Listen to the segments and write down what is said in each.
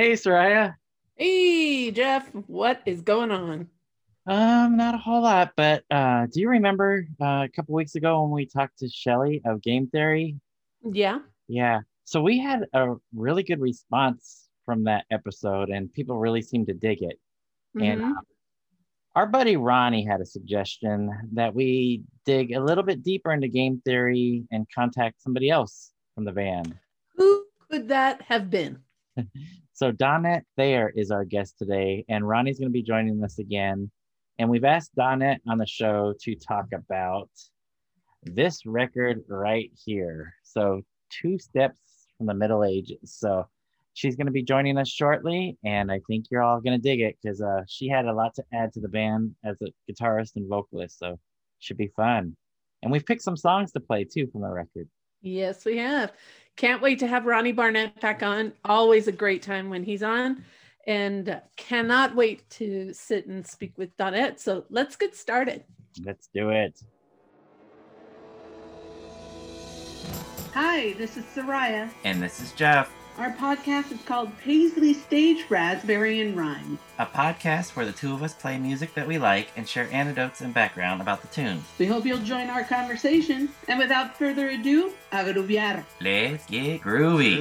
Hey, Soraya. Hey, Jeff, what is going on? Um, not a whole lot, but uh, do you remember uh, a couple weeks ago when we talked to Shelly of Game Theory? Yeah. Yeah. So we had a really good response from that episode, and people really seemed to dig it. And Mhm. uh, our buddy Ronnie had a suggestion that we dig a little bit deeper into game theory and contact somebody else from the van. Who could that have been? So Donette Thayer is our guest today, and Ronnie's going to be joining us again. And we've asked Donette on the show to talk about this record right here. So two steps from the Middle Ages. So she's going to be joining us shortly, and I think you're all going to dig it because uh, she had a lot to add to the band as a guitarist and vocalist. So should be fun. And we've picked some songs to play too from the record. Yes, we have. Can't wait to have Ronnie Barnett back on. Always a great time when he's on. And cannot wait to sit and speak with Donette. So let's get started. Let's do it. Hi, this is Soraya. And this is Jeff, Our podcast is called Paisley Stage Raspberry and Rhyme. a podcast where the two of us play music that we like and share anecdotes and background about the tunes. We hope you'll join our conversation. And without further ado, agruviar. Let's get groovy.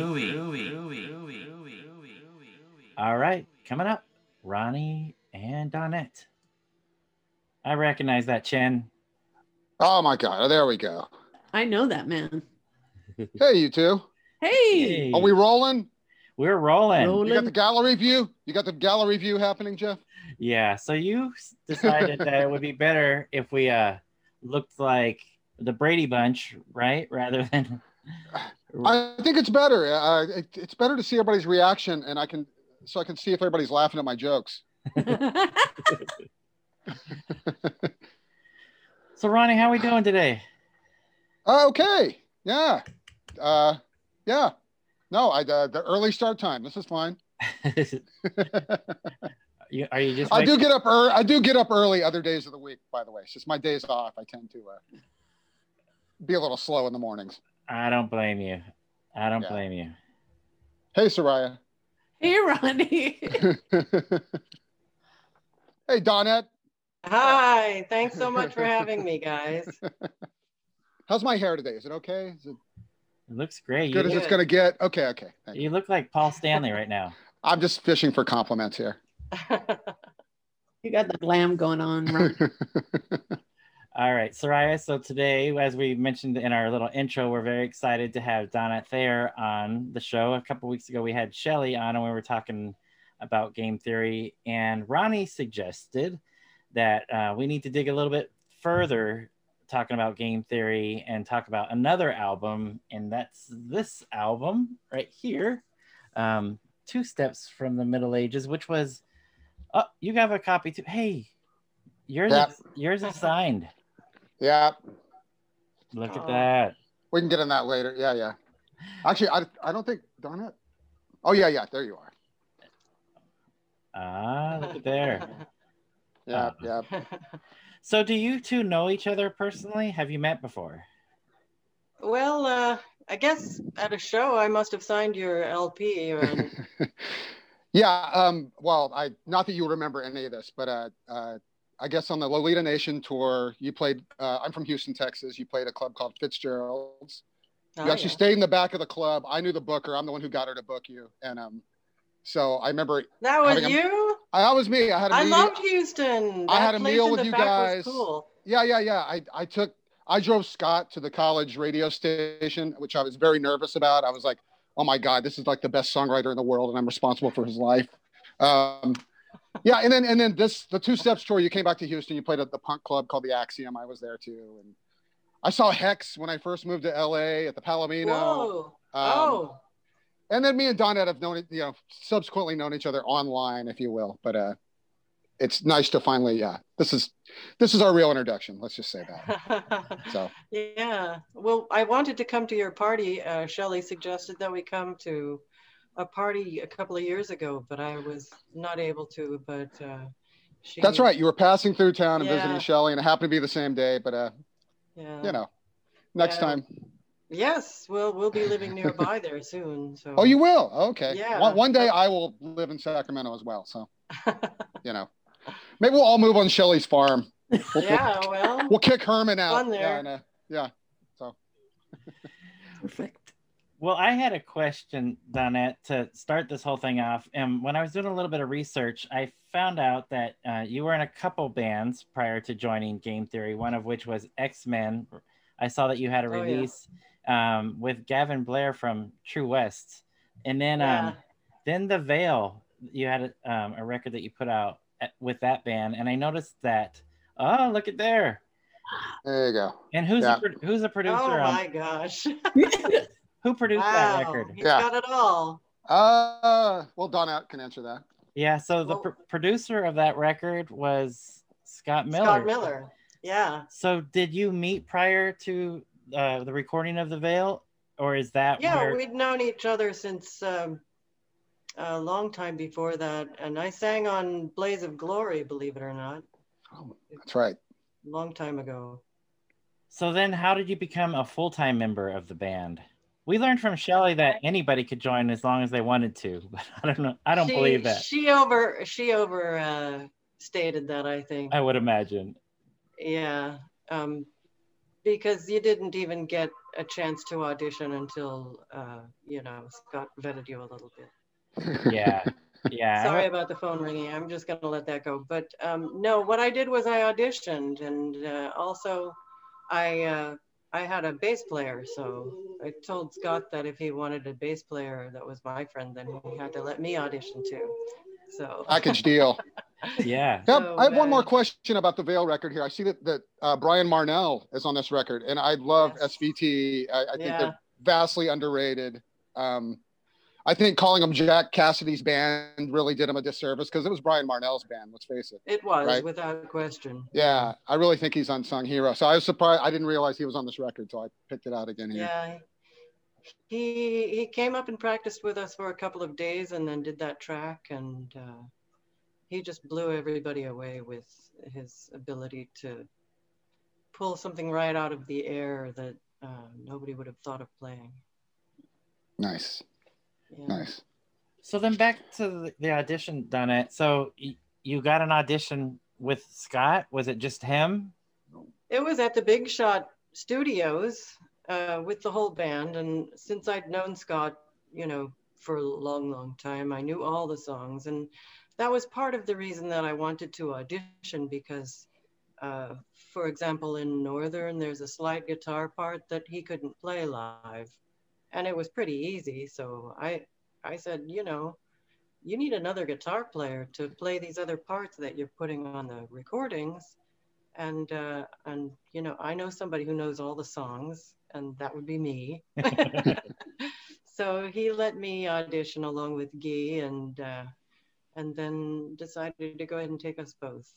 All right, coming up, Ronnie and Donette. I recognize that chin. Oh my God! There we go. I know that man. Hey, you two. Hey, Are we rolling? We're rolling. Roll- You got the gallery view. You got the gallery view happening, Jeff. Yeah, so you decided that it would be better if we uh looked like the Brady Bunch, right? Rather than I think it's better. Uh, it, it's better to see everybody's reaction, and I can so I can see if everybody's laughing at my jokes. So Ronnie, how are we doing today? okay. Yeah. Uh, yeah. No, I uh, the early start time. This is fine. You- Are you just I like- do get up. ear I do get up early other days of the week. By the way, it's just my days off. I tend to uh, be a little slow in the mornings. I don't blame you. I don't Yeah. blame you. Hey, Soraya. hey, Ronnie. hey, Donette. Hi, thanks so much for having me, guys. How's my hair today? Is it okay? Is it It looks great. good You, as Yeah. it's gonna get? Okay, okay. Thank you. you look like Paul Stanley right now. I'm just fishing for compliments here. you got the glam going on, Ron. All right, Soraya. So today, as we mentioned in our little intro, we're very excited to have Donna Thayer on the show. A couple weeks ago, we had Shelly on, and we were talking about game theory. And Ronnie suggested that uh, we need to dig a little bit further, talking about game theory, and talk about another album, and that's this album right here, um, Two Steps from the Middle Ages, which was. Oh, you have a copy too. Hey, yours Yep. is yours is signed. yeah, Look at Aw. that. we can get in that later. Yeah, yeah. Actually, I, I don't think Donette. Oh yeah, yeah. There you are. Ah, look at there. Yeah, Uh, yeah. So, do you two know each other personally? Have you met before? well, uh, I guess at a show I must have signed your LP. Or, yeah. Um. Well, I not that you remember any of this, but uh, uh, I guess on the Lolita Nation tour, you played. Uh, I'm from Houston, Texas. You played a club called Fitzgerald's. You Oh, actually yeah. stayed in the back of the club. I knew the booker. I'm the one who got her to book you, and um. So I remember That was having you. I, that was me. I had a I meeting- loved Houston. I had a meal with you guys. Cool. Yeah, yeah, yeah. I, I took, I drove Scott to the college radio station, which I was very nervous about. I was like, oh my God, this is like the best songwriter in the world, and I'm responsible for his life. Um, yeah, and then and then this the two steps tour. You came back to Houston. You played at the punk club called the Axiom. I was there too, and I saw Hex when I first moved to LA at the Palomino. Whoa. Um, oh. And then me and Donette have known it, you know, subsequently known each other online, if you will. But uh, it's nice to finally, yeah, this is this is our real introduction. Let's just say that. So yeah. Well, I wanted to come to your party. Uh, Shelly suggested that we come to a party a couple of years ago, but I was not able to. But uh, she, that's right. You were passing through town and Yeah. visiting Shelly, and it happened to be the same day. But uh, Yeah. you know, next Yeah. time. Yes, well, we'll be living nearby there soon. So. Oh, you will? Okay. Yeah. One, one day I will live in Sacramento as well. So, you know, maybe we'll all move on Shelly's farm. We'll, we'll- yeah, well, we'll kick Herman out. Fun there. Yeah, I know. yeah. Perfect. Well, I had a question, Donette, to start this whole thing off. And when I was doing a little bit of research, I found out that uh, you were in a couple bands prior to joining Game Theory, one of which was X Men. I saw that you had a Oh, yeah. release um, with Gavin Blair from True West. And then, Yeah. um, then The Veil, you had um, a record that you put out at, with that band. And I noticed that, oh, look at there. There you go. And who's, Yeah. the, who's the producer? oh on- my gosh. who produced that record? he's Yeah. got it all. Uh, well, Donette can answer that. Yeah, so the Well- pr- producer of that record was Scott Miller. Scott Miller. Yeah. So did you meet prior to uh, the recording of The Veil, or is that Yeah, where? we'd known each other since um, a long time before that. And I sang on Blaze of Glory, believe it or not, Oh, that's right. a long time ago. So then, how did you become a full-time member of the band? We learned from Shelley that anybody could join as long as they wanted to, but I don't know. I don't she, believe that. She over she over uh, stated that, I think. I would imagine. Yeah. Um, because you didn't even get a chance to audition until uh, you know, Scott vetted you a little bit. Yeah, yeah. Sorry about the phone ringing. I'm just going to let that go. But um, no, what I did was I auditioned, and uh, also I uh, I had a bass player. So I told Scott that if he wanted a bass player that was my friend, then he had to let me audition too. So Package deal. yeah. Now, So, I have one more question about the Veil record here. I see that that uh, Brian Marnell is on this record, and I love Yes. SVT. I, I think Yeah. they're vastly underrated. Um, I think calling them Jack Cassidy's band really did him a disservice because it was Brian Marnell's band. Let's face it. it was Right. without question. Yeah, I really think he's unsung hero. So I was surprised. I didn't realize he was on this record, so I picked it out again here. Yeah. He he came up and practiced with us for a couple of days and then did that track and uh, he just blew everybody away with his ability to pull something right out of the air that uh, nobody would have thought of playing. Nice, Yeah. nice. So then back to the, the audition, Donette. So y- you got an audition with Scott. Was it just him? It was at the Big Shot Studios uh, with the whole band, and since I'd known Scott, you know, for a long, long time, I knew all the songs, and that was part of the reason that I wanted to audition because, uh, for example, in Northern, there's a slide guitar part that he couldn't play live, and it was pretty easy. So I, I said, you know, you need another guitar player to play these other parts that you're putting on the recordings. And uh, and you know I know somebody who knows all the songs, and that would be me. so he let me audition along with Guy, and uh, and then decided to go ahead and take us both.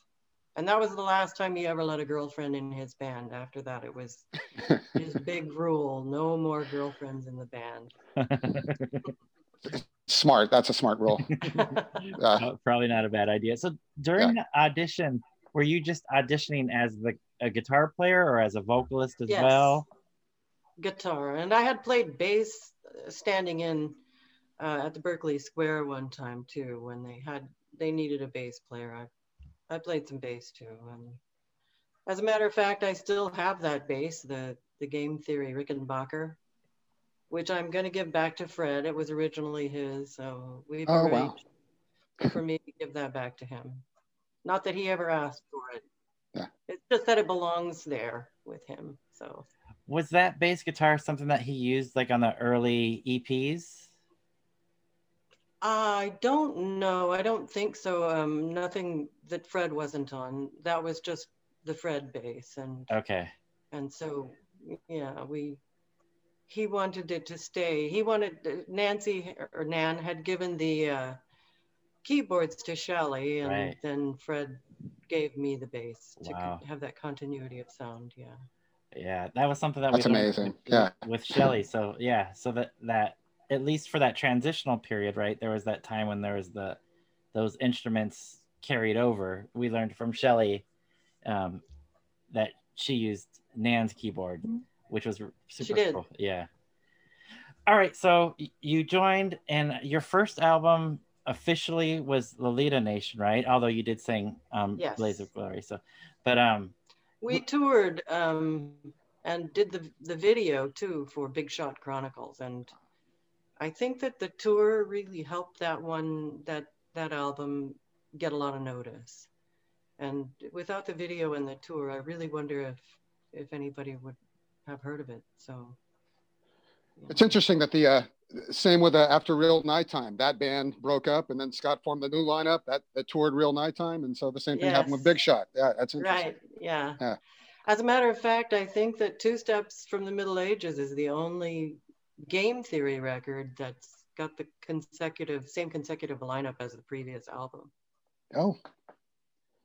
And that was the last time he ever let a girlfriend in his band. After that, it was his big rule: no more girlfriends in the band. Smart. That's a smart rule. Uh, probably not a bad idea. So during the audition, were you just auditioning as the a guitar player or as a vocalist as Yes. well? Guitar. And i had played bass uh, standing in uh, at the berkeley square one time too when they had they needed a bass player. I i played some bass too. And as a matter of fact i still have that bass the the game theory rickenbacker which i'm going to give back to fred. It was originally his so we've Oh, wow. arranged for me to give that back to him. Not that he ever asked for it. Yeah. it's just that it belongs there with him so Was that bass guitar something that he used like on the early EPs? I don't know. I don't think so. Um, nothing that Fred wasn't on. That was just the Fred bass, and Okay. and so yeah, we. He wanted it to stay. He wanted Nancy or Nan had given the uh, keyboards to Shelley, and Right. then Fred gave me the bass to Wow. have that continuity of sound. Yeah. Yeah, that was something that That's we amazing. with- Yeah. with Shelly. So yeah, so that that at least for that transitional period, right? There was that time when there was the those instruments carried over. We learned from Shelly um, that she used Nan's keyboard, which was super She did. cool. Yeah. All right, so you joined, and your first album officially was Lolita Nation, right? Although you did sing um, Yes. "Blaze of Glory," so, but um, We toured um, and did the the video too for Big Shot Chronicles, and I think that the tour really helped that one that that album get a lot of notice. And without the video and the tour, I really wonder if if anybody would have heard of it. So It's interesting that the uh, same with uh, after Real Nighttime, that band broke up, and then Scott formed the new lineup that, that toured Real Nighttime, and so the same thing happened with Big Shot. Yeah, that's interesting. Right. Yeah. Yeah. As a matter of fact, I think that Two Steps from the Middle Ages is the only game theory record that's got the consecutive same consecutive lineup as the previous album. Oh,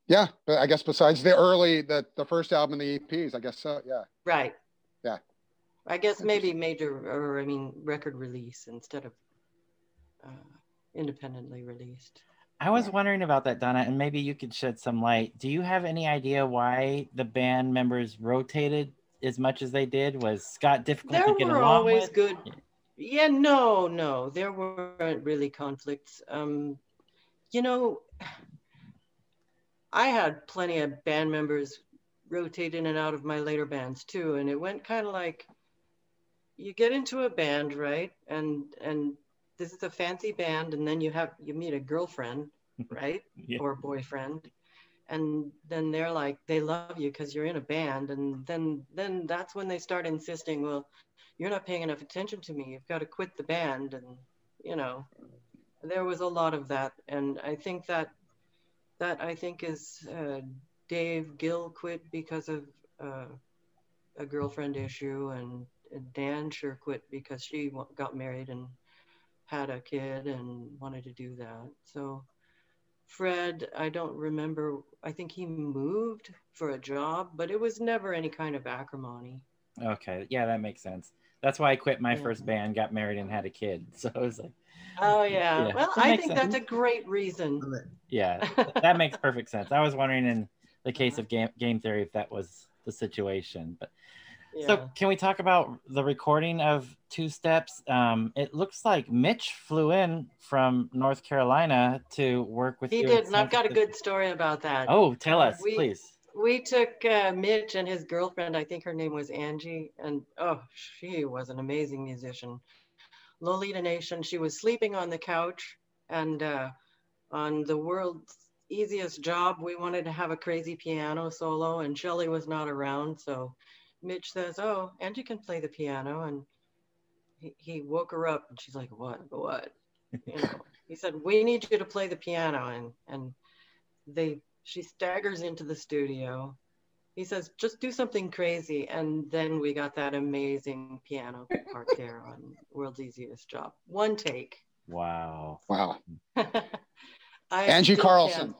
yeah, but I guess besides the early, the the first album the EPs, I guess so. Yeah, Right. Yeah. I guess maybe major or I mean record release instead of uh, independently released. I was wondering about that, Donna, and maybe you could shed some light. Do you have any idea why the band members rotated as much as they did? Was Scott difficult There to get were along always with? good. Yeah, no, no, there weren't really conflicts. Um, you know, I had plenty of band members rotate in and out of my later bands too, and it went kind of like you get into a band, right? And and this is a fancy band, and then you have you meet a girlfriend, right? Yeah. or boyfriend and then they're like they love you because you're in a band and then then that's when they start insisting well you're not paying enough attention to me you've got to quit the band and you know there was a lot of that and i think that that i think is uh, dave gill quit because of uh, a girlfriend issue and dan sure quit because she got married and had a kid and wanted to do that so Fred, I don't remember. I think he moved for a job, but it was never any kind of acrimony. Okay, yeah, that makes sense. That's why I quit my Yeah. first band, got married, and had a kid. So I was like, Oh yeah. Yeah, Well, that I think sense. that's a great reason. yeah, that makes perfect sense. I was wondering in the case of game, game theory if that was the situation, but yeah. So can we talk about the recording of Two Steps? Um, it looks like Mitch flew in from North Carolina to work with he you. did, in and I've got a good story about that. Oh, tell us, We- please. We took uh, Mitch and his girlfriend, I think her name was Angie, and oh, she was an amazing musician. Lolita Nation, she was sleeping on the couch, and uh, on the world's easiest job, we wanted to have a crazy piano solo, and Shelly was not around, so Mitch says, "Oh, Angie can play the piano," and he, he woke her up, and she's like, "What? What?" You know. He said, "We need you to play the piano," and and they she staggers into the studio. He says, "Just do something crazy," and then we got that amazing piano part there on World's Easiest Job. One take. Wow. wow. I Angie Carlson. can't-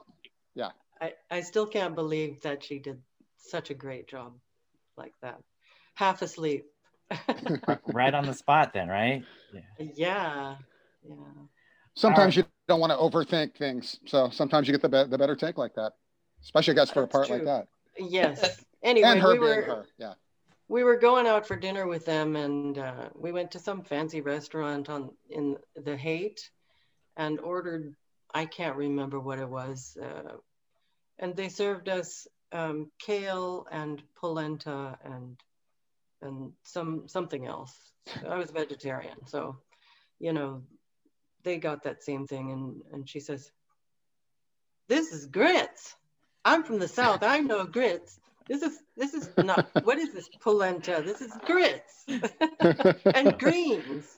I, I still can't believe that she did such a great job like that. Half asleep. Right on the spot, then, right? Yeah. yeah. Yeah. Sometimes you don't want to overthink things, so sometimes you get the be- the better take like that, especially I guess for a That's part like that. Yes. Anyway, and her we being were her, yeah. we were going out for dinner with them and uh, we went to some fancy restaurant on in the Haight and ordered I can't remember what it was uh, and they served us um, kale and polenta and and some something else. I was vegetarian, so you know they got that same thing and and she says this is grits. I'm from the south. I know grits. This is this is not what is this polenta? This is grits and greens,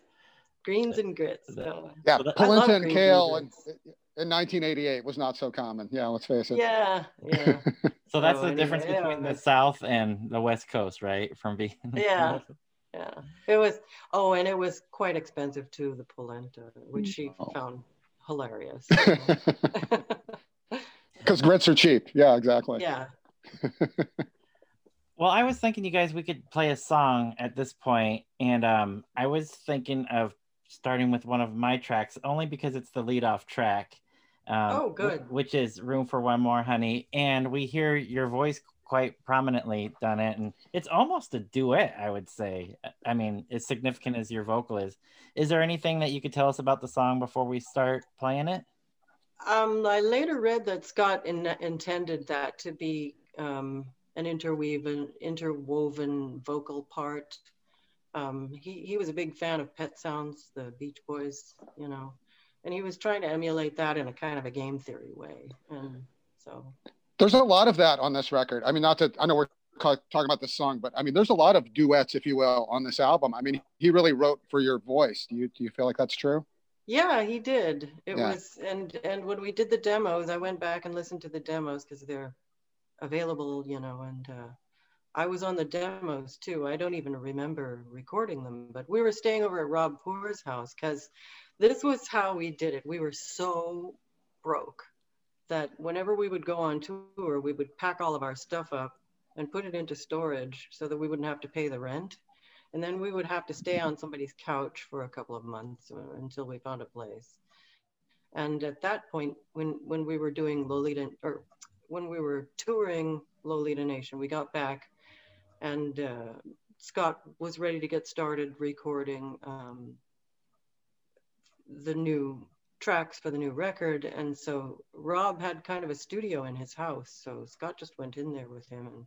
greens and grits. So, yeah, So that- I love polenta and kale and, beans. In 1988 was not so common. Yeah, let's face it. yeah, yeah, So that's So the anyway, difference yeah, between the South and the West Coast, right? From being Yeah. yeah. It was. Oh, and it was quite expensive too. The polenta, which she Oh. found hilarious. Because grits are cheap. Yeah, exactly. yeah. Well, I was thinking, you guys, we could play a song at this point, and um, I was thinking of starting with one of my tracks, only because it's the lead-off track. Um, Oh, good. Which is "Room for One More, Honey," and we hear your voice quite prominently Donette, and it's almost a duet, I would say. I mean, as significant as your vocal is. Is there anything that you could tell us about the song before we start playing it? Um, I later read that Scott in, intended that to be um, an interweaven, interwoven vocal part. Um, he, he was a big fan of Pet Sounds, the Beach Boys, you know, and he was trying to emulate that in a kind of a game theory way. And so There's a lot of that on this record. I mean, not that I know we're talking about this song, but I mean, there's a lot of duets, if you will, on this album. I mean, he really wrote for your voice. Do you do you feel like that's true? Yeah, he did. It Yeah. was, and and when we did the demos, I went back and listened to the demos because they're available, you know, and uh, I was on the demos too. I don't even remember recording them, but we were staying over at Rob Poor's house because this was how we did it. We were so broke that whenever we would go on tour, we would pack all of our stuff up and put it into storage so that we wouldn't have to pay the rent. And then we would have to stay on somebody's couch for a couple of months uh, until we found a place. And at that point, when when we were doing Lolita, or when we were touring Lolita Nation, we got back, and uh, Scott was ready to get started recording um, the new tracks for the new record. And so Rob had kind of a studio in his house. So Scott just went in there with him and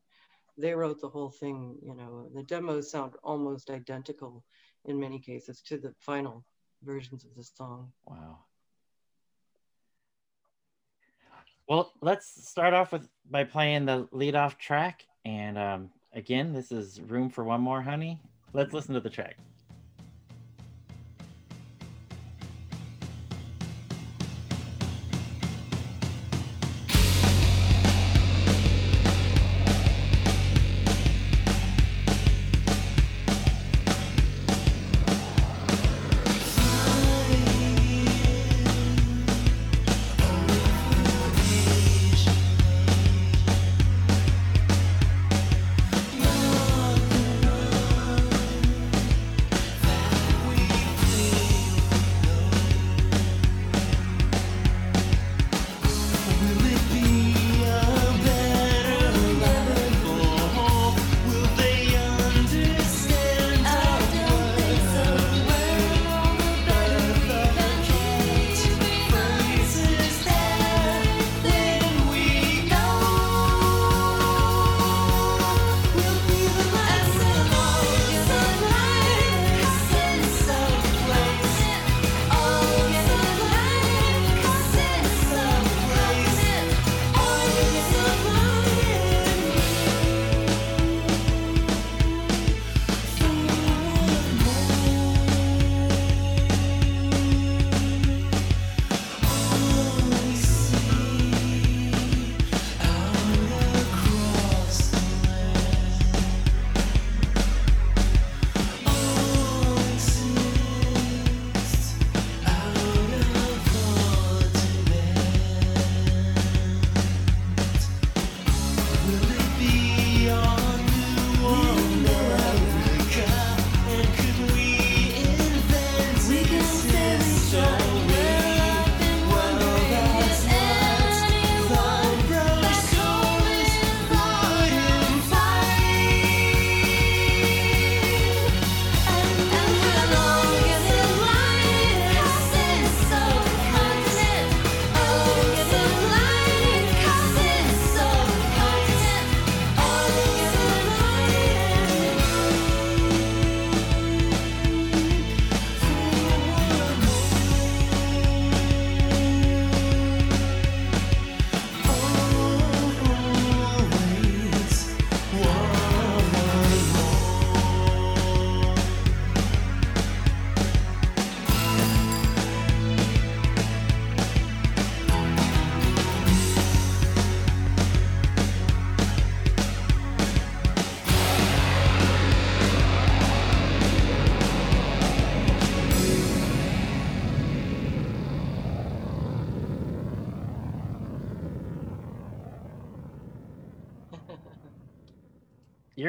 they wrote the whole thing. You know, the demos sound almost identical in many cases to the final versions of the song. Wow. Well, let's start off with by playing the lead off track. And um, again, this is Room for One More Honey. Let's listen to the track.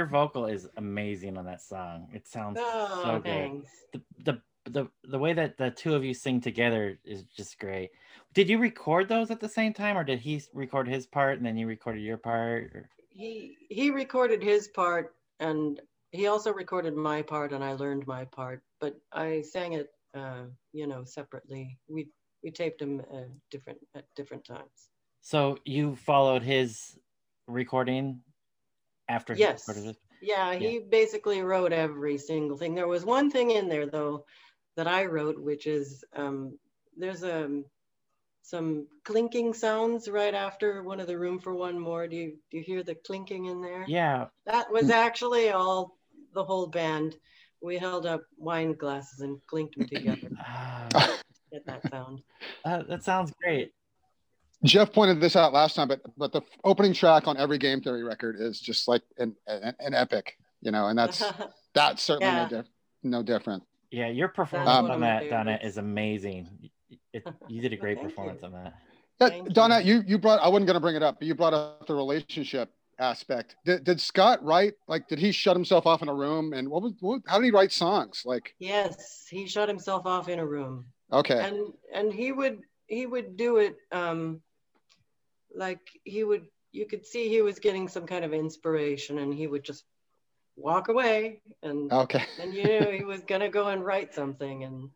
Your vocal is amazing on that song. It sounds Oh, so good. The, the the the way that the two of you sing together is just great. Did you record those at the same time, or did he record his part and then you recorded your part? Or... he he recorded his part and he also recorded my part and I learned my part, but I sang it, uh, you know, separately. We we taped them uh, different at different times. So you followed his recording after he Yes. Yeah, he basically wrote every single thing. There was one thing in there though that I wrote, which is um, there's a some clinking sounds right after one of the room for one more. Do you do you hear the clinking in there? Yeah. That was actually all the whole band. We held up wine glasses and clinked them together to Ah, get that sound. uh, that sounds great. Jeff pointed this out last time, but but the opening track on every Game Theory record is just like an an, an epic, you know, and that's that's certainly Yeah. no, diff- no different. Yeah, your performance one on that, Donna, is amazing. It, you did a great Thank performance you. on that. Yeah, Thank Donna, you you brought I wasn't going to bring it up, but you brought up the relationship aspect. Did, did Scott write like did he shut himself off in a room and what was what, how did he write songs? Like yes, he shut himself off in a room. okay, and and he would he would do it um like he would you could see he was getting some kind of inspiration and he would just walk away and okay, and you knew he was gonna go and write something. And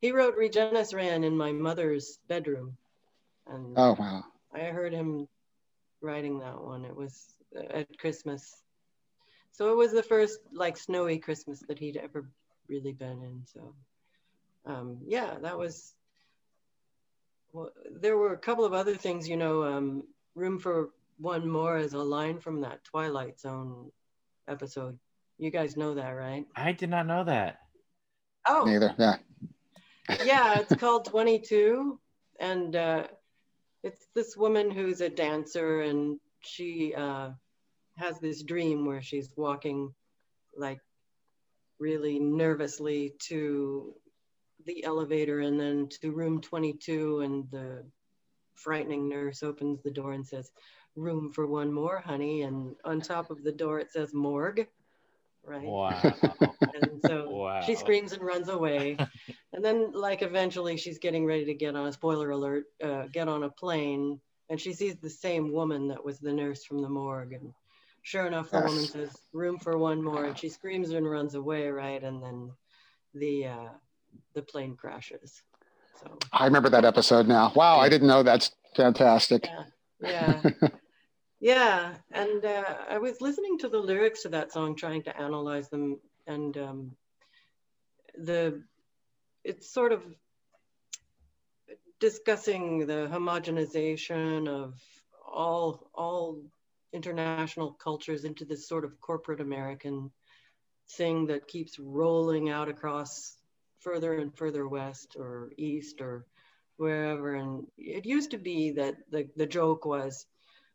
he wrote Regenisraum in my mother's bedroom. And oh wow, I heard him writing that one. It was at Christmas. So it was the first like snowy Christmas that he'd ever really been in. So um, yeah, that was. Well, there were a couple of other things, you know. Um, Room for one more is a line from that Twilight Zone episode. You guys know that, right? I did not know that. Oh, neither. Yeah, yeah, it's called 22. And uh, it's this woman who's a dancer, and she uh, has this dream where she's walking like really nervously to the elevator and then to room 22. And the frightening nurse opens the door and says, Room for one more, honey. And on top of the door, it says morgue, right? Wow. And so Wow. she screams and runs away. and then, like, eventually she's getting ready to get on a spoiler alert, uh, get on a plane. And she sees the same woman that was the nurse from the morgue. And sure enough, the woman says, room for one more. And she screams and runs away, right? And then the, uh, the plane crashes. So, I remember that episode now. Wow, I didn't know. That's fantastic. yeah. Yeah. Yeah, and uh, I was listening to the lyrics to that song, trying to analyze them, and um, the it's sort of discussing the homogenization of all all international cultures into this sort of corporate American thing that keeps rolling out across further and further west or east or wherever. And it used to be that the, the joke was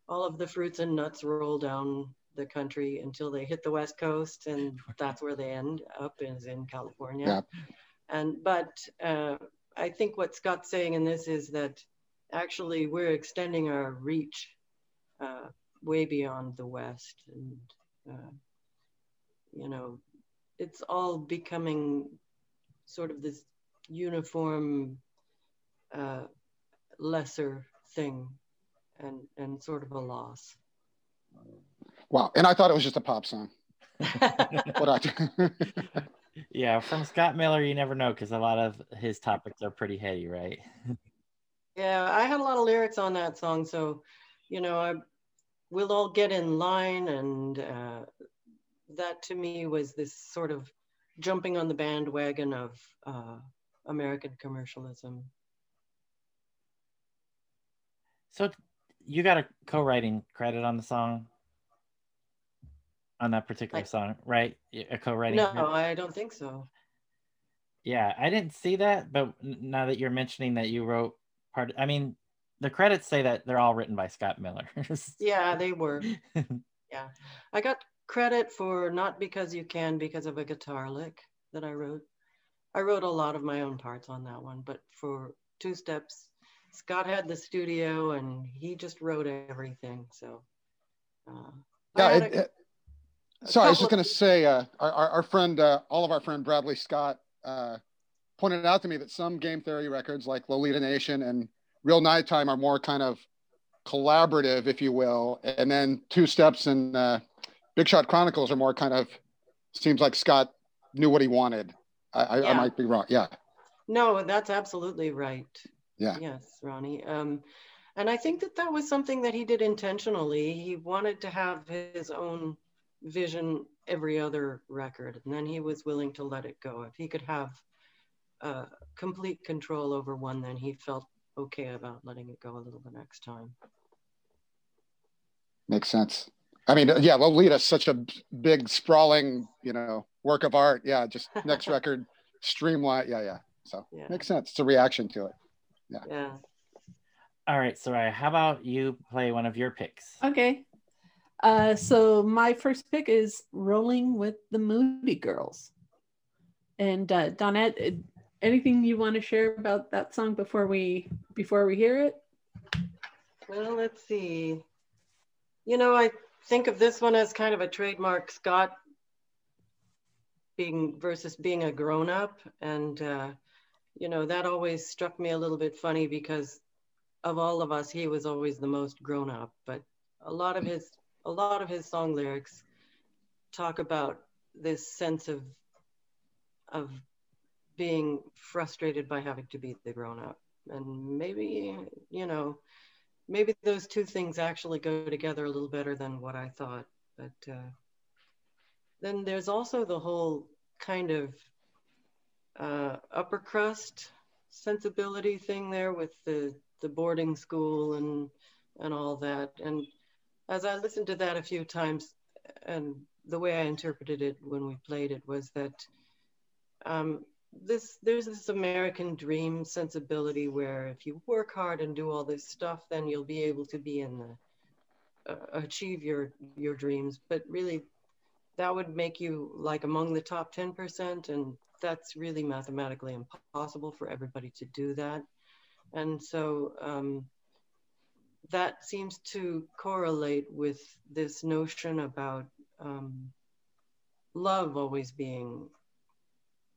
all of the fruits and nuts roll down the country until they hit the west coast and that's where they end up is in california Yeah. and but uh, i think what scott's saying in this is that actually we're extending our reach uh, way beyond the west and uh, you know it's all becoming sort of this uniform uh, lesser thing and and sort of a loss Wow, and I thought it was just a pop song. What I Yeah, from Scott Miller, you never know because a lot of his topics are pretty heady, right? Yeah, I had a lot of lyrics on that song, so you know, I we'll all get in line, and uh, that to me was this sort of jumping on the bandwagon of uh, American commercialism. So you got a co-writing credit on the song, on that particular I- song, right? A co-writing. No, credit? I don't think so. Yeah, I didn't see that, but now that you're mentioning that you wrote part, I mean, the credits say that they're all written by Scott Miller. Yeah, they were. Yeah, I got credit for not because you can because of a guitar lick that I wrote. I wrote a lot of my own parts on that one, but for two steps, Scott had the studio and he just wrote everything. So, uh, yeah. It, a- it, so I was just going to say, uh, our, our our friend, uh, all of our friend Bradley Scott, uh, pointed out to me that some game theory records like Lolita Nation and Real Nighttime are more kind of collaborative, if you will, and then two steps and uh, Big Shot Chronicles are more kind of seems like Scott knew what he wanted. I, I, Yeah. I might be wrong. Yeah, No, that's absolutely right. Yeah. Yes, Ronnie. Um, and I think that that was something that he did intentionally. He wanted to have his own vision every other record, and then he was willing to let it go. If he could have uh, complete control over one, then he felt okay about letting it go a little the next time. makes sense. I mean, yeah, Lolita's such a big, sprawling, you know, work of art. Yeah, just next record, streamline. Yeah, yeah. So Yeah. makes sense. It's a reaction to it. Yeah. Yeah. All right, Soraya, how about you play one of your picks? Okay. Uh, so my first pick is Rolling with the Moody Girls. And uh, Donette, uh, anything you want to share about that song before we before we hear it? Well, let's see. You know, I think of this one as kind of a trademark Scott being versus being a grown up. And, uh, you know, that always struck me a little bit funny because of all of us, he was always the most grown up. But a lot of his, a lot of his song lyrics talk about this sense of, of being frustrated by having to be the grown up. And maybe, you know, maybe those two things actually go together a little better than what I thought. But uh, then there's also the whole kind of uh, upper crust sensibility thing there with the the boarding school and and all that. And as I listened to that a few times, and the way I interpreted it when we played it was that um, this there's this American dream sensibility where if you work hard and do all this stuff, then you'll be able to be in the uh, achieve your your dreams. But really, that would make you like among the top ten percent, and that's really mathematically impossible for everybody to do that. And so um, that seems to correlate with this notion about um, love always being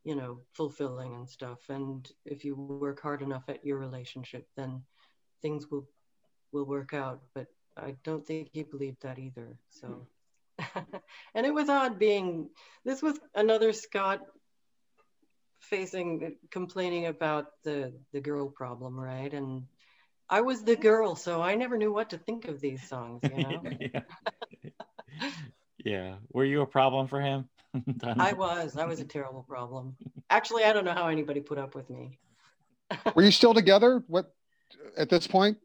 you know fulfilling and stuff. And if you work hard enough at your relationship then things will will work out. But i don't think he believed that either. So hmm. and it was odd being this was another scott facing complaining about the the girl problem right? And i was the girl so i never knew what to think of these songs you know yeah. yeah. Were you a problem for him? I was i was a terrible problem actually i don't know how anybody put up with me Were you still together? What at this point?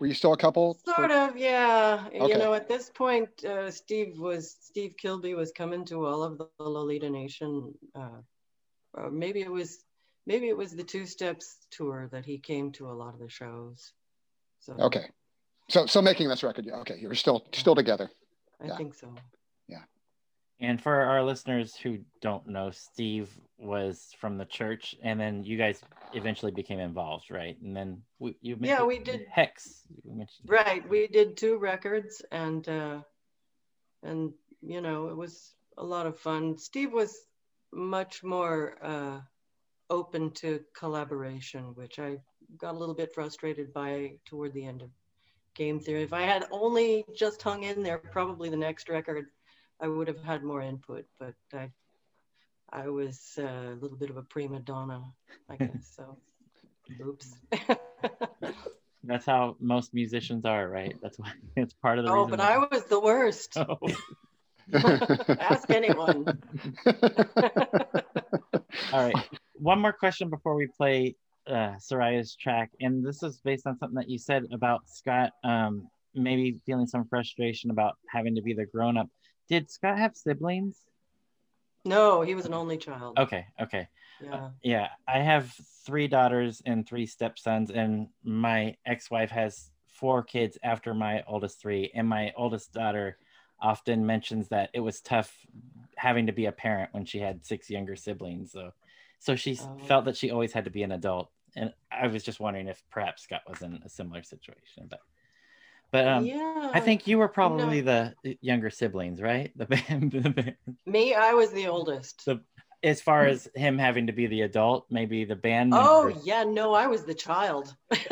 Were you still a couple? Sort of, yeah. Okay. You know, at this point, uh, Steve was Steve Kilbey was coming to all of the Lolita Nation. Uh, or maybe it was maybe it was the Two Steps tour that he came to a lot of the shows. So Okay. So so making this record, yeah. Okay, you were still still together. I yeah. think so. And for our listeners who don't know, Steve was from the church, and then you guys eventually became involved, right? And then we, you Yeah, we did. Hex. You mentioned Right. We did two records, and uh, and you know, it was a lot of fun. Steve was much more uh, open to collaboration, which I got a little bit frustrated by toward the end of Game Theory. If I had only just hung in there, probably the next record, I would have had more input. But I, I was uh, a little bit of a prima donna, I guess. So, oops. That's how most musicians are, right? That's why it's part of the oh, but I was the worst. Oh. Ask anyone. All right. One more question before we play uh, Soraya's track, and this is based on something that you said about Scott, um, maybe feeling some frustration about having to be the grown up. Did Scott have siblings? No, he was an only child. Okay, okay. Yeah. Uh, yeah, I have three daughters and three stepsons, and my ex-wife has four kids after my oldest three. And my oldest daughter often mentions that it was tough having to be a parent when she had six younger siblings. So, so she Oh. felt that she always had to be an adult. And I was just wondering if perhaps Scott was in a similar situation. But, but um, yeah. I think you were probably the younger siblings, right? The band, the band. me, I was the oldest. The- as far as him having to be the adult, maybe the band. oh, members- yeah, no, I was the child.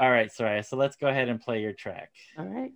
All right, Soraya. So let's go ahead and play your track. All right.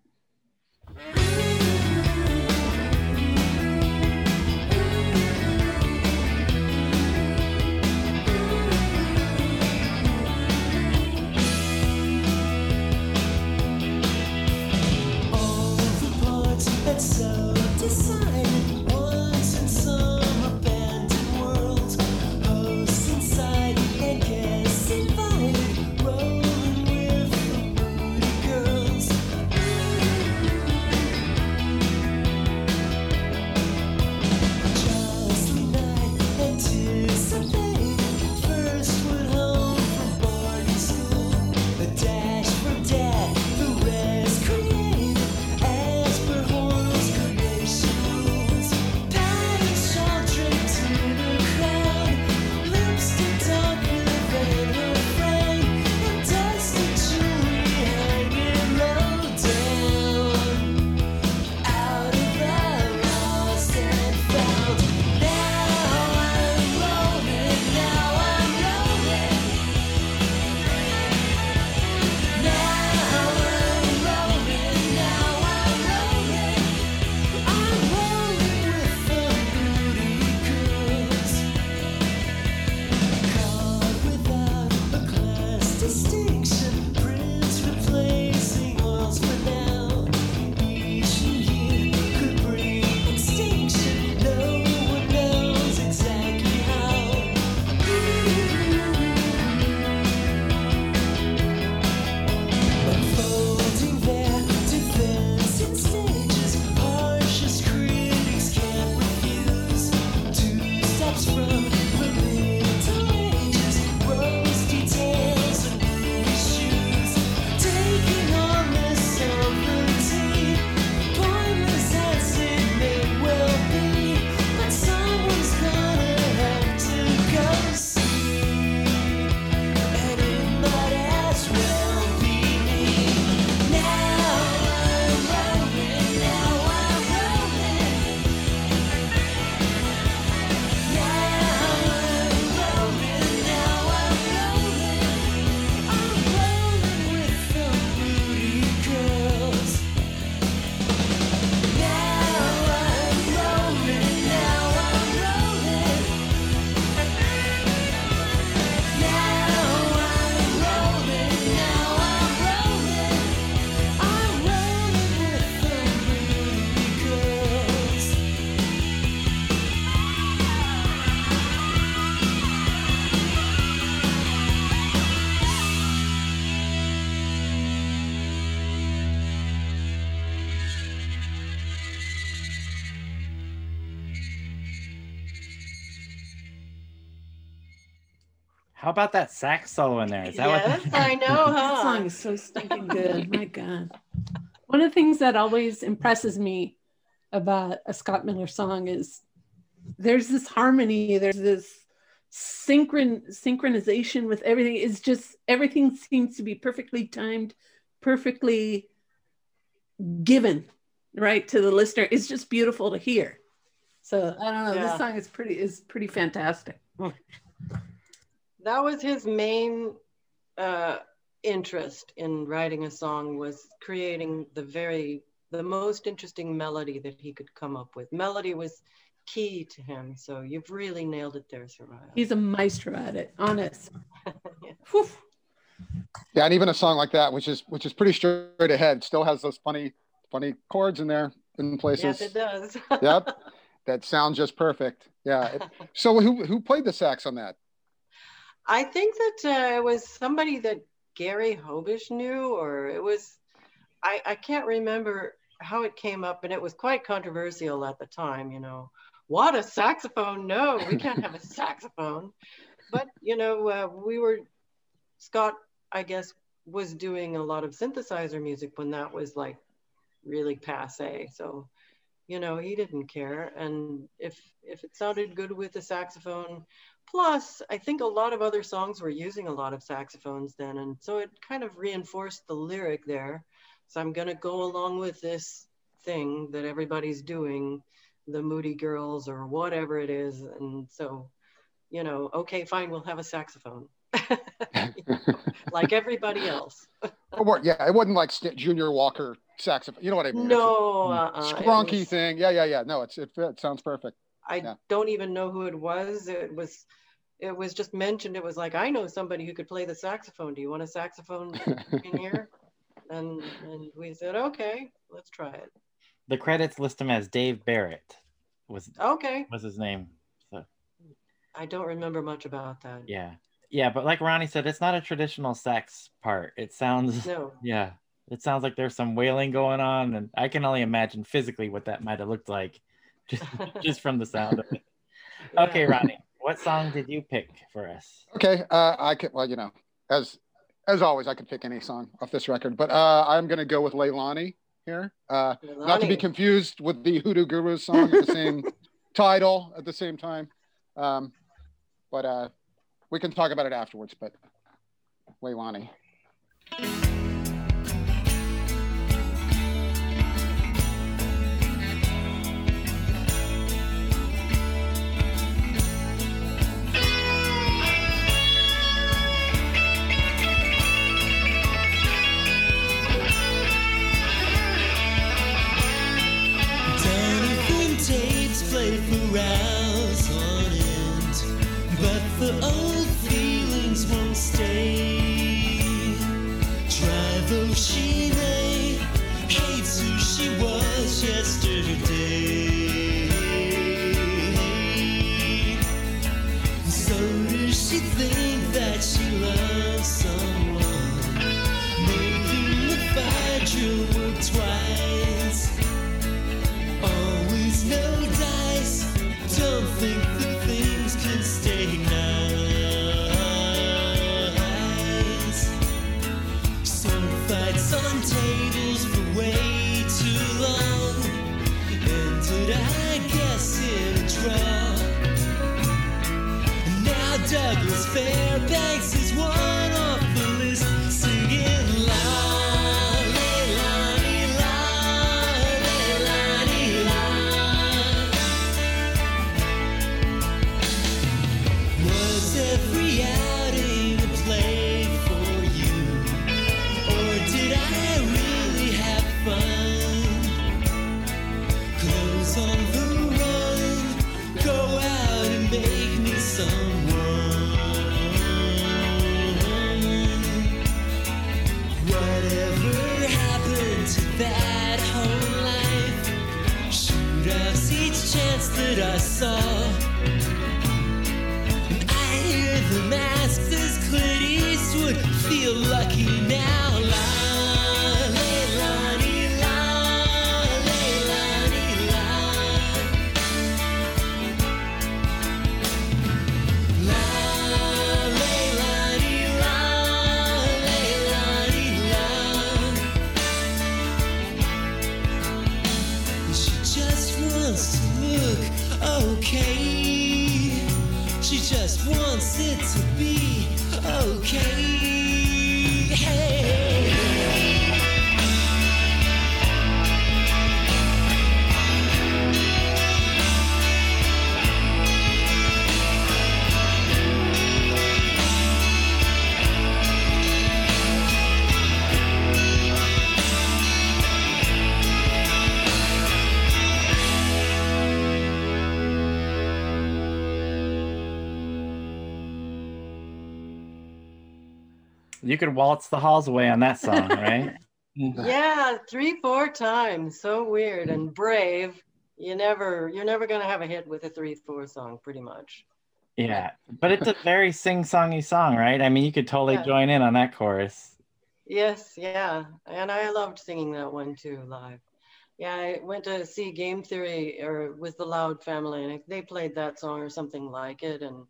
About that sax solo in there? Is that yes, what? I know, That song is so stinking good. My God. One of the things that always impresses me about a Scott Miller song is there's this harmony, there's this synchron synchronization with everything. It's just everything seems to be perfectly timed, perfectly given right to the listener. It's just beautiful to hear. So I don't know. Yeah. This song is pretty is pretty fantastic. Hmm. That was his main uh, interest in writing a song was creating the very the most interesting melody that he could come up with melody was key to him so you've really nailed it there Soraya. He's a maestro at it. Honest. Yeah. Yeah, and even a song like that, which is which is pretty straight ahead, still has those funny funny chords in there in places. yes it does yep, that sounds just perfect. Yeah. So who who played the sax on that? I think that uh, it was somebody that Gary Hobish knew, or it was, I, I can't remember how it came up, and it was quite controversial at the time, you know. What a saxophone! No, we can't have a saxophone. But, you know, uh, we were, Scott, I guess, was doing a lot of synthesizer music when that was like really passe. So, you know, he didn't care. And if if it sounded good with the saxophone, Plus, I think a lot of other songs were using a lot of saxophones then, and so it kind of reinforced the lyric there. So I'm gonna go along with this thing that everybody's doing, the Moody Girls or whatever it is, and so, you know, okay, fine, we'll have a saxophone. like everybody else. Or yeah, it wasn't like Junior Walker saxophone. You know what I mean? No, uh-uh. Was- thing. Yeah, yeah, yeah. No, it's it, it sounds perfect. I Yeah. don't even know who it was. It was it was just mentioned. It was like I know somebody who could play the saxophone. Do you want a saxophone in here? And and we said okay, let's try it. The credits list him as Dave Barrett. Was Okay, was his name? So I don't remember much about that. yeah, yeah. But like Ronnie said, it's not a traditional sax part. It sounds No, yeah. It sounds like there's some wailing going on, and I can only imagine physically what that might have looked like, just just from the sound of it. Okay, Yeah. Ronnie, what song did you pick for us? Okay, uh, I could. Well, you know, as as always, I could pick any song off this record, but uh, I'm gonna go with Leilani here. Uh, not to be confused with the Hoodoo Guru song, the same title at the same time. Um, but uh, we can talk about it afterwards. But Leilani. The old feelings won't stay. Try though she may, hates who she was yesterday. So does she think that she loves someone, making the twice? Always no dice. Don't think Douglas Fairbanks You could waltz the halls away on that song, right? Yeah, three, four times. So weird and brave. You never, you're never gonna have a hit with a three-four song, pretty much. yeah, but it's a very sing-songy song, right? I mean, you could totally Yeah. join in on that chorus. Yes, yeah, and I loved singing that one too live. Yeah, I went to see Game Theory or with the Loud Family, and they played that song or something like it, and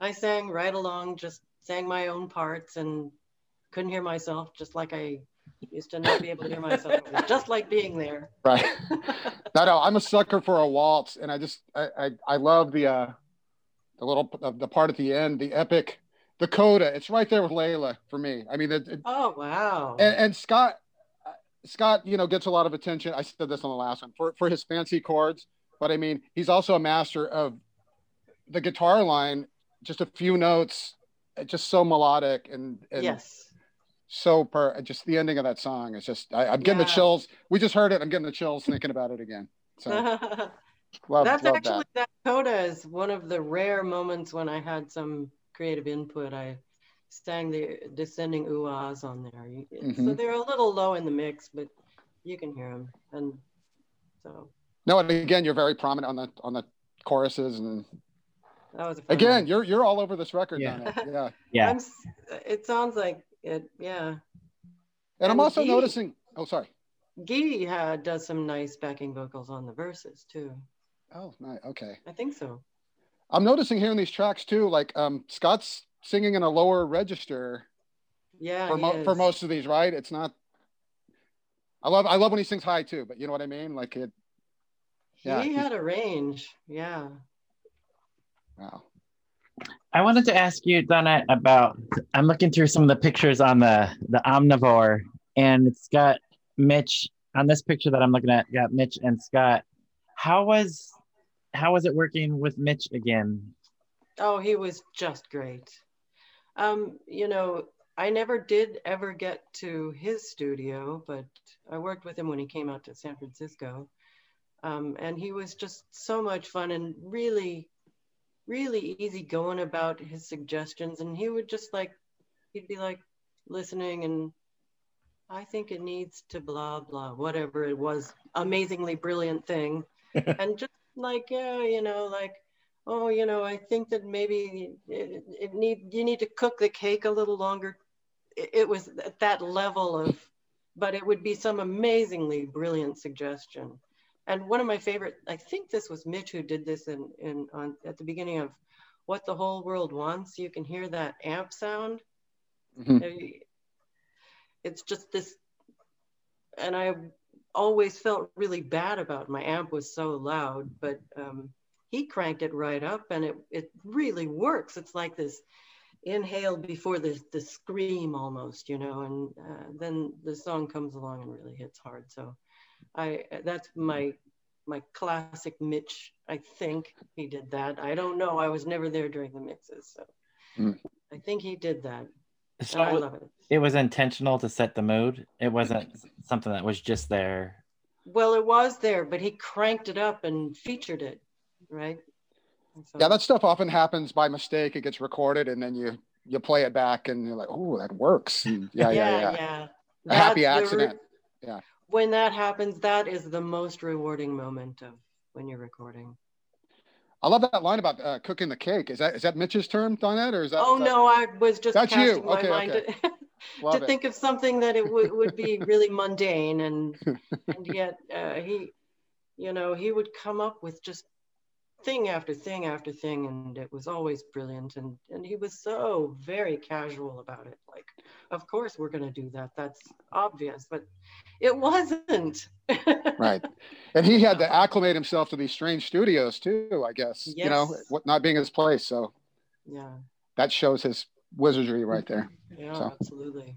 I sang right along, just sang my own parts, and couldn't hear myself, just like I used to not be able to hear myself. Just like being there. Right. no, no, I'm a sucker for a waltz, and I just I I, I love the uh the little the, the part at the end, the epic, the coda. It's right there with Layla for me. I mean, it, it- Oh wow! and, and Scott uh, Scott, you know, gets a lot of attention. I said this on the last one for for his fancy chords, but I mean, he's also a master of the guitar line, just a few notes just so melodic and, and yes. So per just the ending of that song is just I, I'm getting the chills. We just heard it. I'm getting the chills thinking about it again. So love, That's love actually that. that coda is one of the rare moments when I had some creative input. I sang the descending ooh-ahs on there. You- So mm-hmm. they're a little low in the mix, but you can hear them. And so No, and again, you're very prominent on the on the choruses and that was a again, one. you're you're all over this record, Yeah. Donna. Yeah. Yeah. I'm, it sounds like it. Yeah. And I'm also Dee- noticing. Oh, sorry. Gee uh, does some nice backing vocals on the verses too. Oh, nice. Okay. I think so. I'm noticing here in these tracks too, like um, Scott's singing in a lower register Yeah. for mo- for most of these, right? It's not. I love I love when he sings high too, but you know what I mean? Like it. Yeah, he had a range. Yeah. Wow. I wanted to ask you, Donna, about I'm looking through some of the pictures on the the omnivore, and it's got Mitch on this picture that I'm looking at. Got Mitch and Scott. How was how was it working with Mitch again? Oh, he was just great. Um, you know, I never did ever get to his studio, but I worked with him when he came out to San Francisco. Um, and he was just so much fun and really, really easy going about his suggestions. And he would just like, he'd be like listening and I think it needs to blah, blah, whatever it was, amazingly brilliant thing. and just like, yeah, you know, like, oh, you know, I think that maybe it, it need you need to cook the cake a little longer. It, it was at that level of, but it would be some amazingly brilliant suggestion. And one of my favorite, I think this was Mitch who did this in in on at the beginning of what the whole world wants. You can hear that amp sound. Mhm. Uh, It's just this, and I always felt really bad about my amp was so loud, but um, he cranked it right up and it, it really works. It's like this inhale before the, the scream almost, you know, and uh, then the song comes along and really hits hard. So I, that's my, my classic Mitch. I think he did that. I don't know. I was never there during the mixes. So Mm. I think he did that. So I love it. it was intentional to set the mood. It wasn't something that was just there. Well, it was there, but he cranked it up and featured it, right? So- Yeah, that stuff often happens by mistake. It gets recorded, and then you you play it back, and you're like, "Oh, that works." And yeah, yeah, yeah. A happy That's the re- accident. Yeah. When that happens, that is the most rewarding moment of when you're recording. I love that line about uh, cooking the cake. Is that is that Mitch's term, Donette, or is that? oh is that- no, I was just That's you. casting my Okay, mind okay. to, to think of something that it would would be really mundane, and and yet uh, he, you know, he would come up with just thing after thing after thing, and it was always brilliant. And and he was so very casual about it. Like, of course we're gonna do that. That's obvious, but it wasn't. right. And he had to acclimate himself to these strange studios too. I guess you know what not being his place. So Yeah. that shows his wizardry right there. Yeah, So. absolutely.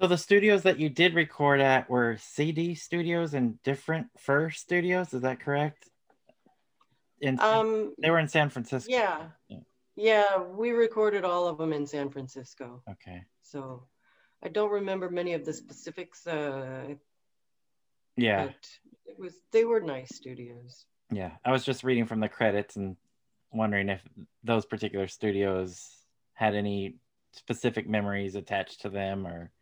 So the studios that you did record at were CD studios and different Fur studios. Is that correct? In, Um, they were in San Francisco. yeah. Yeah. Yeah, we recorded all of them in San Francisco. Okay. So I don't remember many of the specifics, uh, Yeah. but it was they were nice studios. Yeah. I was just reading from the credits and wondering if those particular studios had any specific memories attached to them or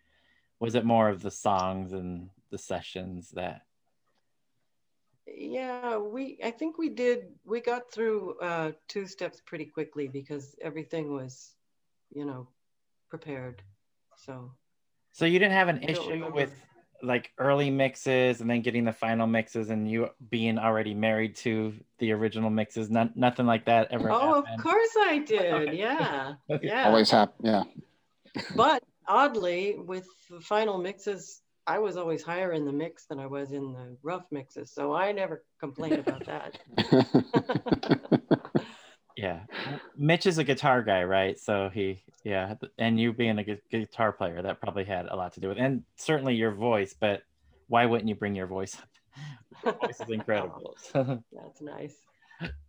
was it more of the songs and the sessions that Yeah, we I think we did we got through uh, two steps pretty quickly because everything was, you know, prepared. So So you didn't have an issue with like early mixes and then getting the final mixes and you being already married to the original mixes. Not, nothing like that ever Oh, of course I did. Okay. Yeah. Okay. Yeah. Always happen. Yeah. but oddly with the final mixes i was always higher in the mix than i was in the rough mixes so i never complained about that Yeah. Mitch is a guitar guy, right? So he, yeah. And you being a gu- guitar player, that probably had a lot to do with it. And certainly your voice, but why wouldn't you bring your voice up? Your voice is incredible. Oh, that's nice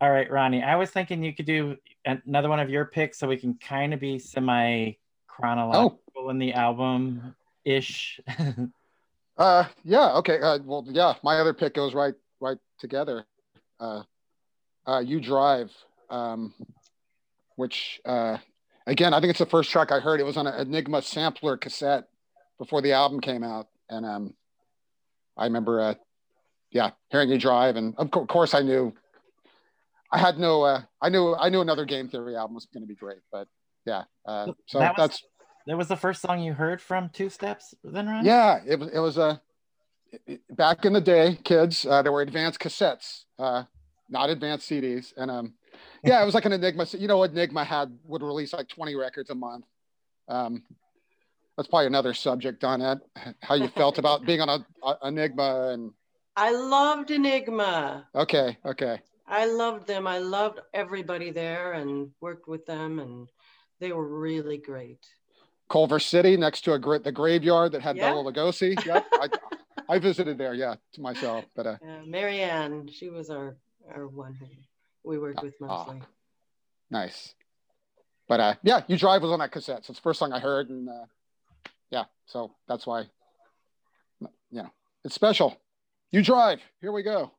All right, Ronnie. I was thinking you could do another one of your picks so we can kind of be semi chronological oh. in the album ish. Uh, yeah. Okay. Uh, well, yeah. My other pick goes right, right together. Uh, uh, you drive, um, which uh, again, I think it's the first track I heard. It was on an Enigma sampler cassette before the album came out, and um, I remember, uh, yeah, hearing you drive, and of co- course, I knew. I had no. Uh, I knew. I knew another Game Theory album was going to be great, but yeah. Uh, so That was- that's that was the first song you heard from Two Steps, then, Ronnie? Yeah, it was. It was a back in the day, kids. Uh, there were advanced cassettes, uh, not advanced CDs, and um, yeah, it was like an Enigma. You know, Enigma had would release like twenty records a month. Um, that's probably another subject on it. How you felt about being on a, a Enigma and I loved Enigma. okay, okay, I loved them. I loved everybody there and worked with them, and they were really great. Culver City next to a the graveyard that had Yeah. Bela Lugosi. Yep, I, I visited there. Yeah, to myself, but uh, Uh, Marianne, she was our our one who we worked with Ah. mostly. Nice. But uh, yeah, You Drive was on that cassette. So it's the first song I heard. And uh, yeah, so that's why, you know, it's special. You Drive. Here we go.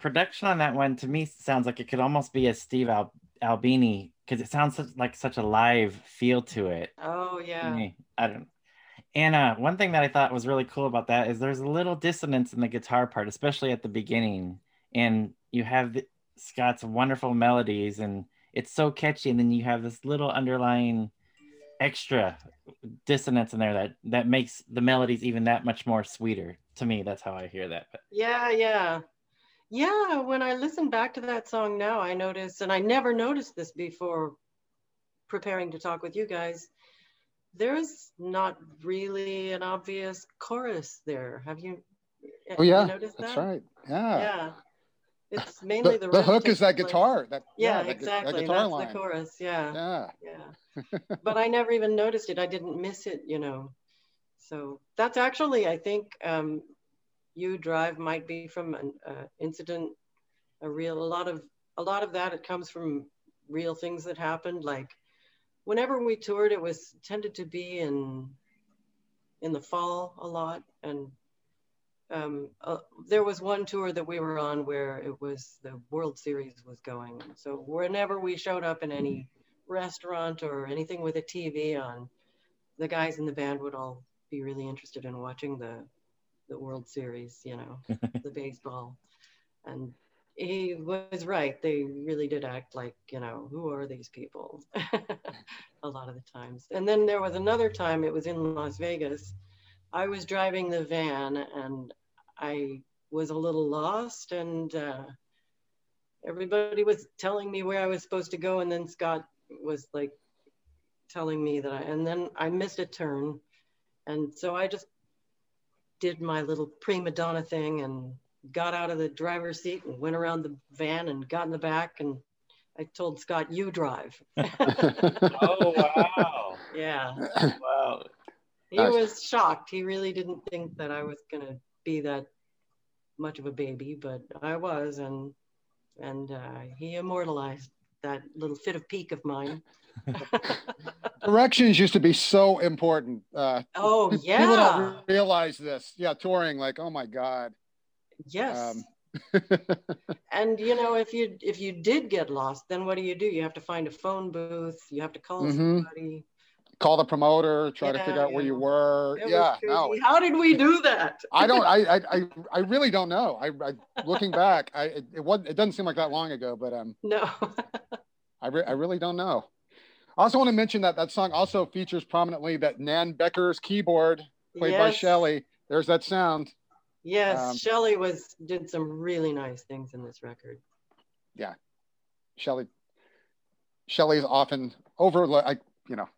Production on that one to me sounds like it could almost be a Steve Al- Albini because it sounds such, like such a live feel to it. Oh yeah. I don't. And uh, one thing that I thought was really cool about that is there's a little dissonance in the guitar part, especially at the beginning. And you have the, Scott's wonderful melodies, and it's so catchy. And then you have this little underlying extra dissonance in there that that makes the melodies even that much more sweeter. To me, that's how I hear that. But Yeah, yeah. Yeah, when I listen back to that song now, I notice, and I never noticed this before preparing to talk with you guys, there's not really an obvious chorus there. Have you, Oh have you yeah, noticed that's right. Yeah. Yeah. It's mainly The, the the hook is that guitar. That Yeah, that that exactly. guitar That's line. the chorus. Yeah. Yeah. Yeah. but I never even noticed it. I didn't miss it, you know. So that's actually, I think, um, you drive might be from an uh, incident, a real, a lot of, a lot of that. It comes from real things that happened. Like whenever we toured, it was tended to be in, in the fall a lot, and um, uh, there was one tour that we were on where it was the World Series was going. So whenever we showed up in any restaurant or anything with a TV on, the guys in the band would all be really interested in watching the the World Series, you know, the baseball. And he was right. They really did act like, you know, who are these people? a lot of the times. And then there was another time, it was in Las Vegas. I was driving the van and I was a little lost and uh, everybody was telling me where I was supposed to go. And then Scott was like telling me that I, and then I missed a turn. And so I just did my little prima donna thing and got out of the driver's seat and went around the van and got in the back and I told Scott, you drive. oh wow, yeah. wow. He Nice. was shocked. He really didn't think that I was going to be that much of a baby, but I was. And, and uh, he immortalized that little fit of pique of mine. Directions used to be so important. Uh, oh, People yeah. don't realize this. Yeah, touring, like, oh my God. Yes. Um, and you know, if you if you did get lost, then what do you do? You have to find a phone booth. You have to call Mhm. somebody. Call the promoter, try to figure out where you were. It yeah, no, How did we do that? I don't. I, I, I, I really don't know. I, I looking back, I, it, it was. It doesn't seem like that long ago, but um, no. I, re- I really don't know. I also want to mention that that song also features prominently that Nan Becker's keyboard played by Yes. Shelley. There's that sound. Yes, Um, Shelley was did some really nice things in this record. Yeah, Shelley. Shelley's often overlooked. I, you know,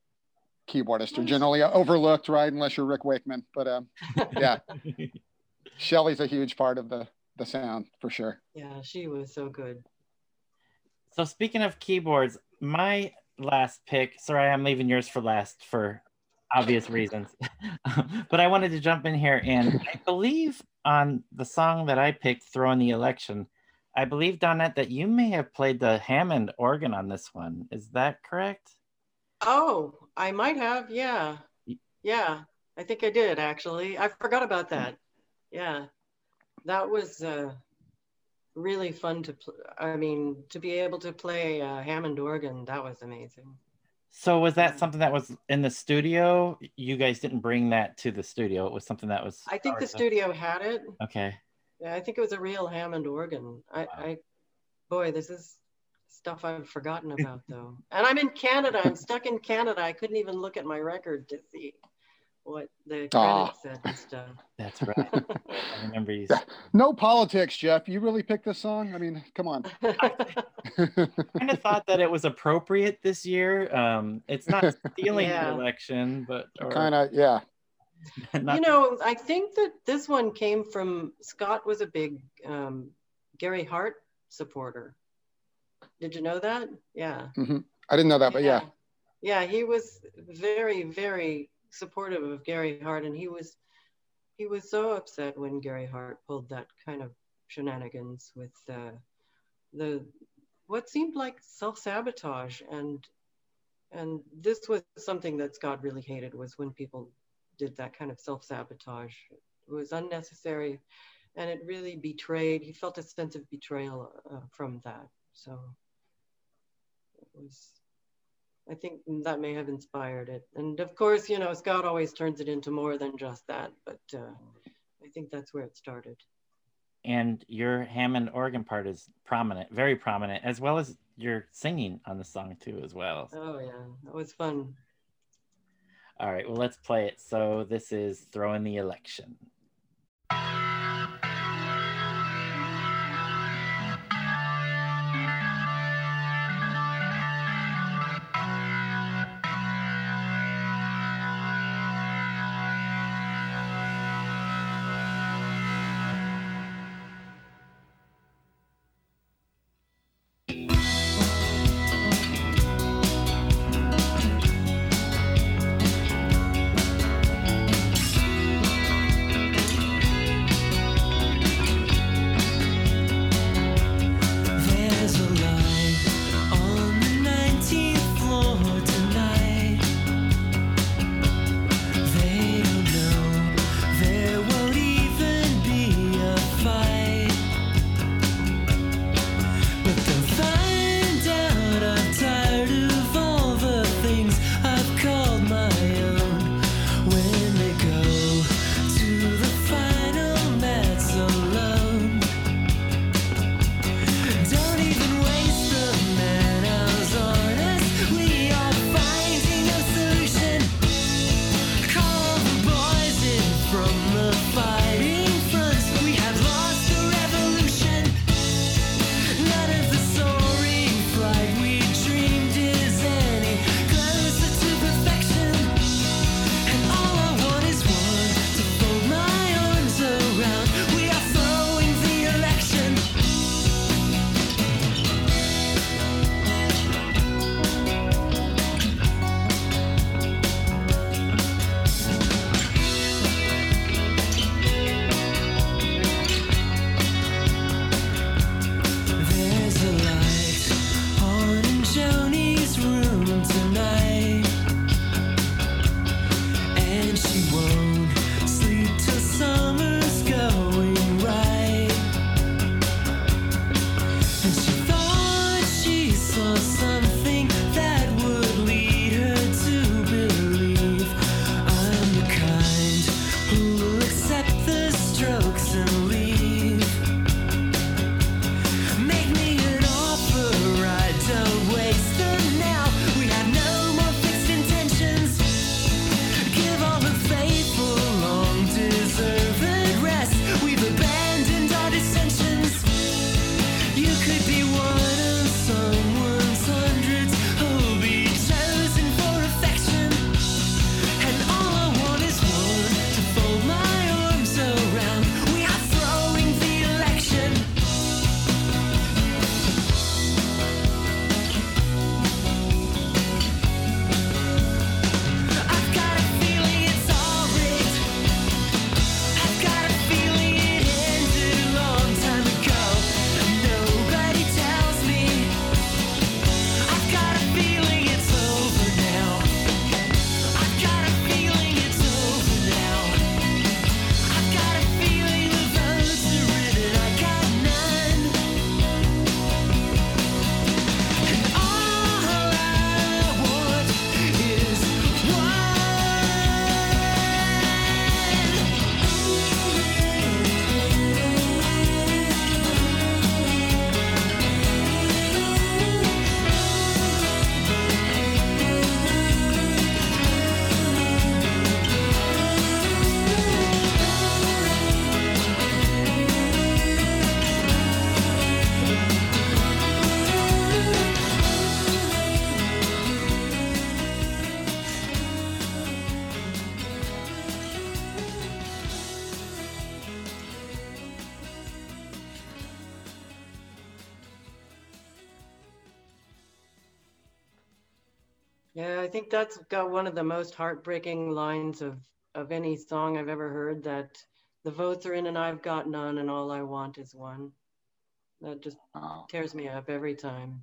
keyboardists are generally overlooked, right? Unless you're Rick Wakeman. But um, yeah, Shelley's a huge part of the the sound for sure. Yeah, she was so good. So speaking of keyboards, my last pick. Sorry, I'm leaving yours for last for obvious reasons. but I wanted to jump in here, and I believe on the song that I picked, "Throwing the Election," I believe Donette that you may have played the Hammond organ on this one. Is that correct? Oh, I might have. Yeah. Yeah, I think I did actually. I forgot about that. Yeah. That was uh, really fun to pl- I mean, to be able to play uh, Hammond organ, that was amazing. So was that something that was in the studio? You guys didn't bring that to the studio. It was something that was. I think the of studio had it. Okay. Yeah, I think it was a real Hammond organ. I, I boy, this is stuff I've forgotten about though. And I'm in Canada. I'm stuck in Canada. I couldn't even look at my record to see what the Aw. credits said and stuff. That's right. I remember you. No politics, Jeff. You really picked this song? I mean, come on. kind of thought that it was appropriate this year. Um, it's not stealing Yeah. the election, but kind of, yeah. you know, I think that this one came from Scott was a big um, Gary Hart supporter. Did you know that? Yeah. I didn't know that, but yeah. Yeah, he was very, very supportive of Gary Hart, and he was he was so upset when Gary Hart pulled that kind of shenanigans with uh, the what seemed like self sabotage, and and this was something that Scott really hated was when people did that kind of self sabotage. It was unnecessary, and it really betrayed. He felt a sense of betrayal uh, from that. So it was. I think that may have inspired it, and of course, you know, Scott always turns it into more than just that. But uh, I think that's where it started. And your Hammond organ part is prominent, very prominent, as well as your singing on the song too, as well. Oh yeah, that was fun. All right, well, let's play it. So this is throwing the election. Think that's got one of the most heartbreaking lines of of any song I've ever heard. That the votes are in and I've got none, and all I want is one. That just Oh. tears me up every time.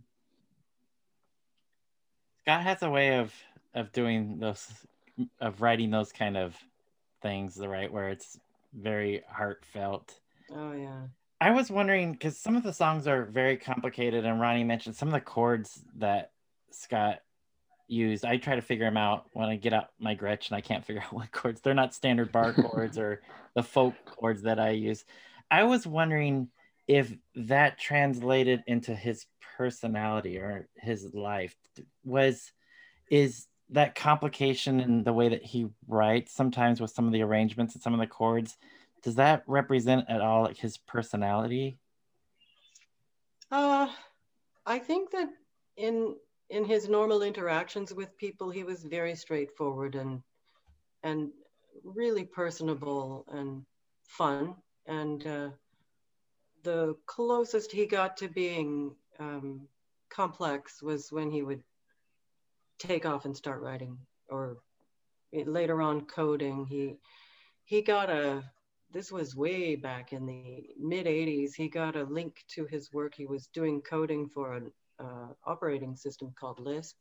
Scott has a way of of doing those of writing those kind of things the right where it's very heartfelt Oh yeah. I was wondering because some of the songs are very complicated, and Ronnie mentioned some of the chords that Scott used. I try to figure them out when I get out my Gretsch and I can't figure out what chords. They're not standard bar chords or the folk chords that I use. I was wondering if that translated into his personality or his life. Was is that complication in the way that he writes sometimes with some of the arrangements and some of the chords? Does that represent at all like his personality? Uh, I think that in in his normal interactions with people, he was very straightforward and and really personable and fun. And uh, the closest he got to being um, complex was when he would take off and start writing, or later on coding. He he got a this was way back in the mid 80s he got a link to his work he was doing coding for an uh, operating system called lisp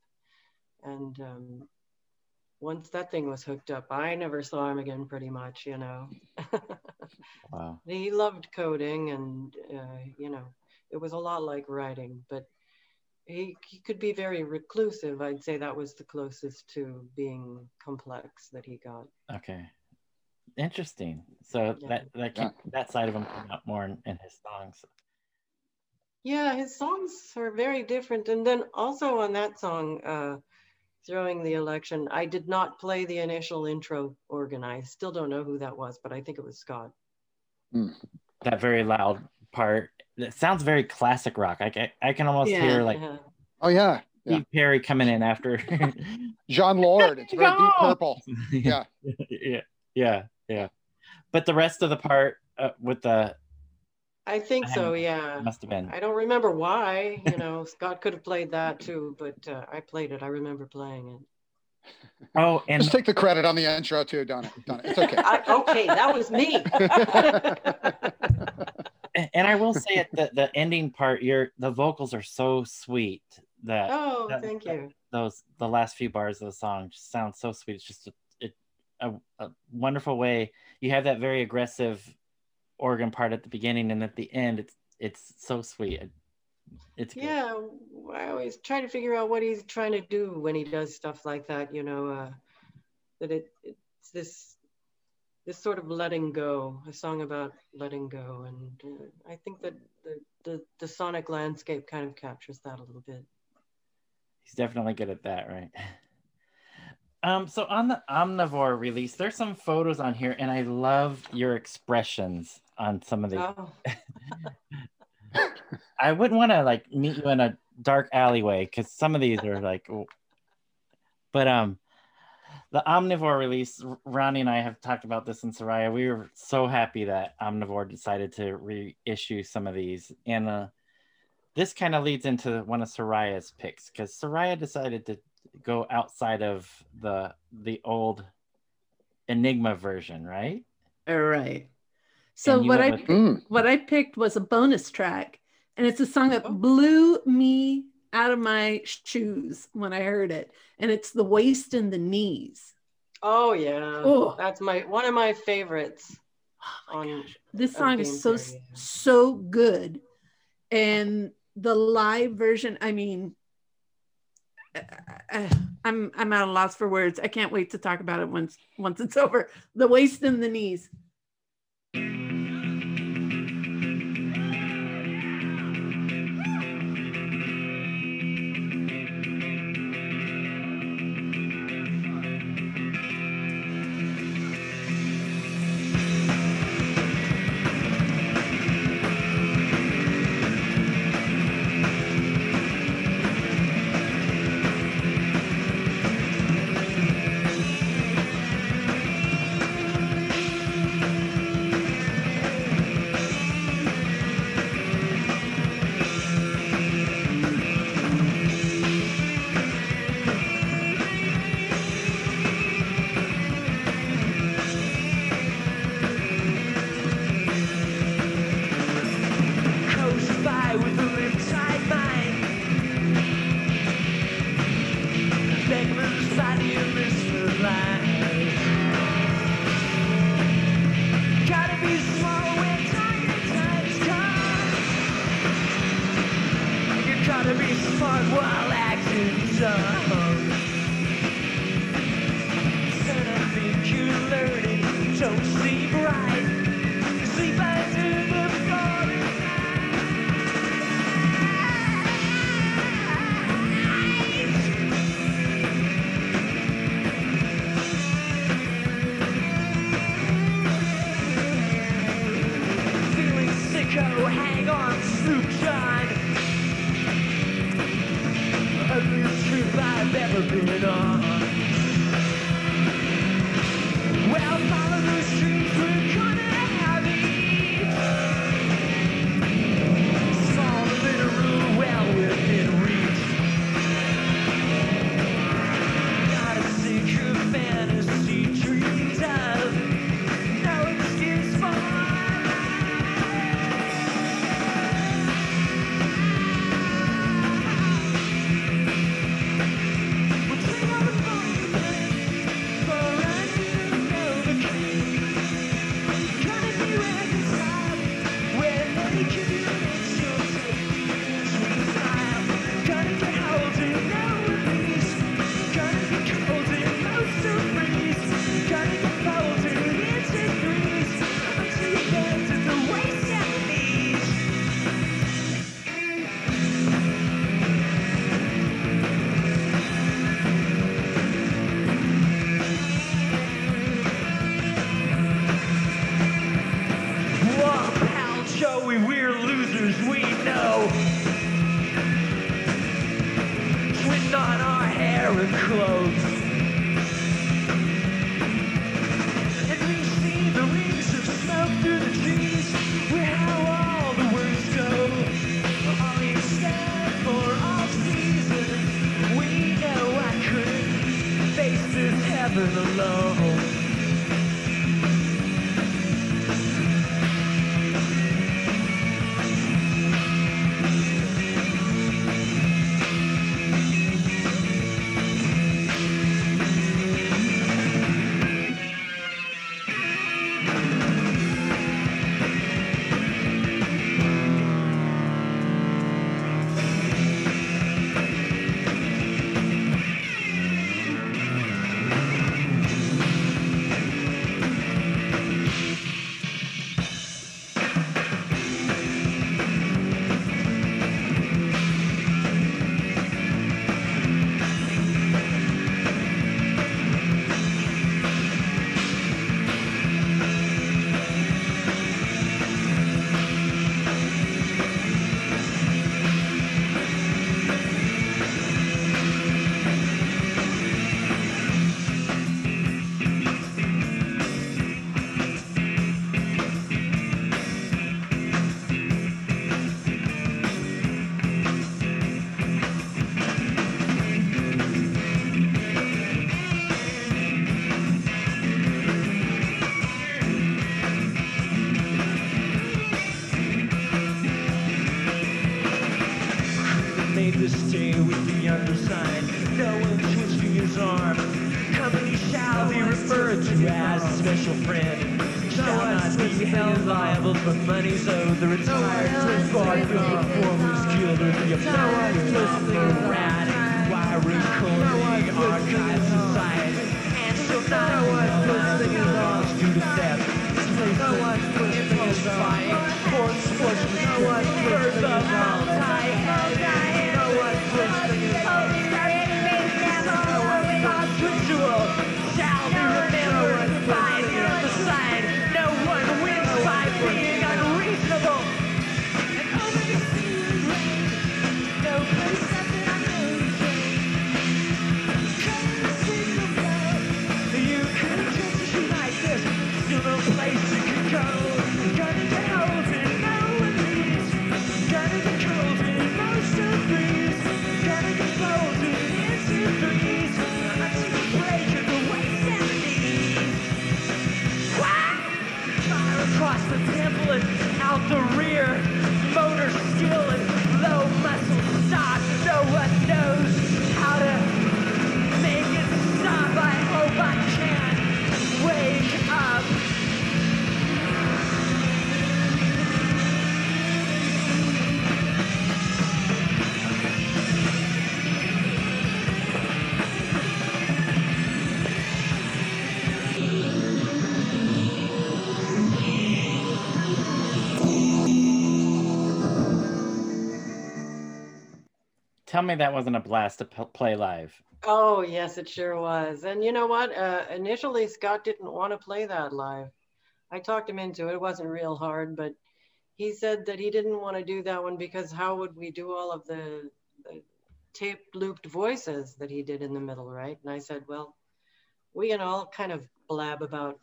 and um, once that thing was hooked up i never saw him again pretty much you know Wow. he loved coding and uh, you know it was a lot like writing but he, he could be very reclusive i'd say that was the closest to being complex that he got Okay. Interesting. So Yeah. that that Yeah. that side of him came out more in, in his songs. Yeah, his songs are very different. And then also on that song, uh, Throwing the Election, I did not play the initial intro organ. I still don't know who that was, but I think it was Scott. That very loud part. It sounds very classic rock. I can, I can almost Yeah. hear like Yeah. Oh yeah, yeah. Steve Perry coming in after. Jon Lord. It's very deep purple. Yeah. yeah, yeah, yeah. But the rest of the part uh, with the I think so, yeah. must have been. I don't remember why, you know, Scott could have played that too, but uh, I played it. I remember playing it. Oh, and Just take the credit on the intro too, Donna. Donna, it's okay. I, okay, that was me. and I will say it the the ending part. Your the vocals are so sweet that oh, that- thank you. those the last few bars of the song just sound so sweet. It's just a, it, a, a wonderful way. You have that very aggressive organ part at the beginning, and at the end, it's it's so sweet. It's good. Yeah, I always try to figure out what he's trying to do when he does stuff like that. You know, uh, that it it's this this sort of letting go, a song about letting go, and uh, I think that the, the the sonic landscape kind of captures that a little bit. He's definitely good at that, right? Um, so on the omnivore release, there's some photos on here, and I love your expressions on some of the. Oh, I wouldn't want to like meet you in a dark alleyway because some of these are like, but um, the omnivore release. Ronnie and I have talked about this in Soraya. We were so happy that omnivore decided to reissue some of these, and uh, this kind of leads into one of Soraya's picks because Soraya decided to go outside of the the old Enigma version, right? All right. So what I went with- Mm. what I picked was a bonus track, and it's a song that Oh. blew me out of my shoes when I heard it, and it's the waist and the knees. oh yeah, Oh. that's my one of my favorites. Oh my On gosh. This song is so so good, and the live version. I mean, uh, uh, I'm I'm at a loss for words. I can't wait to talk about it once once it's over. The waist and the knees. Friend. Tell me that wasn't a blast to p- play live. Oh, yes, it sure was. And you know what? Uh, initially, Scott didn't want to play that live. I talked him into it. It wasn't real hard, but he said that he didn't want to do that one because how would we do all of the, the tape looped voices that he did in the middle, right? And I said, well, we can all kind of blab about,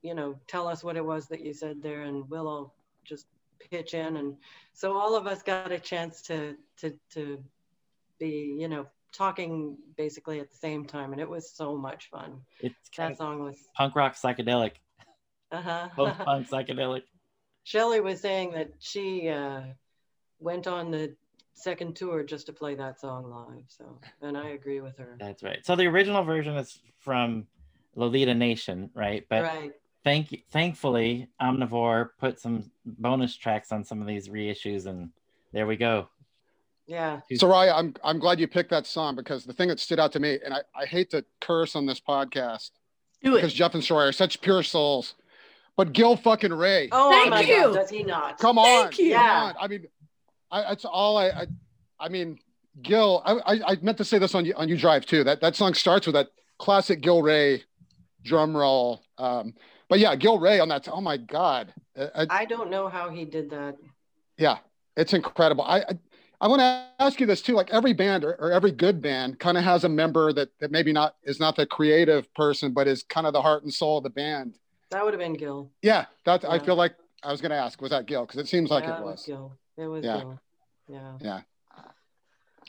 you know, tell us what it was that you said there, and we'll all just pitch in. And so all of us got a chance to to to be, you know, talking basically at the same time, and it was so much fun. It's That song was, punk rock psychedelic. uh Both punk psychedelic. Shelley was saying that she uh, went on the second tour just to play that song live. So, and I agree with her. That's right. So the original version is from Lolita Nation, right? But right. Thank thankfully Omnivore put some bonus tracks on some of these reissues, and there we go. Yeah. Soraya, I'm I'm glad you picked that song because the thing that stood out to me, and I, I hate to curse on this podcast Do because. Jeff and Soraya are such pure souls, but Gil fucking Ray, Oh Thank my you. God, does he not? come on, Thank you. come Yeah. on. I mean, I, that's all I, I I mean, Gil. I, I I meant to say this on you on you drive too. That that song starts with that classic Gil Ray drum roll. Um, but yeah, Gil Ray on that. Oh my God. Uh, uh, I don't know how he did that. yeah, it's incredible. I I, I want to ask you this too. Like every band or, or every good band kind of has a member that that maybe not is not the creative person, but is kind of the heart and soul of the band. That would have been Gil. Yeah, that I feel like I was going to ask was that Gil because it seems like yeah, it was. Gil. It was Yeah. Gil. Yeah. Yeah.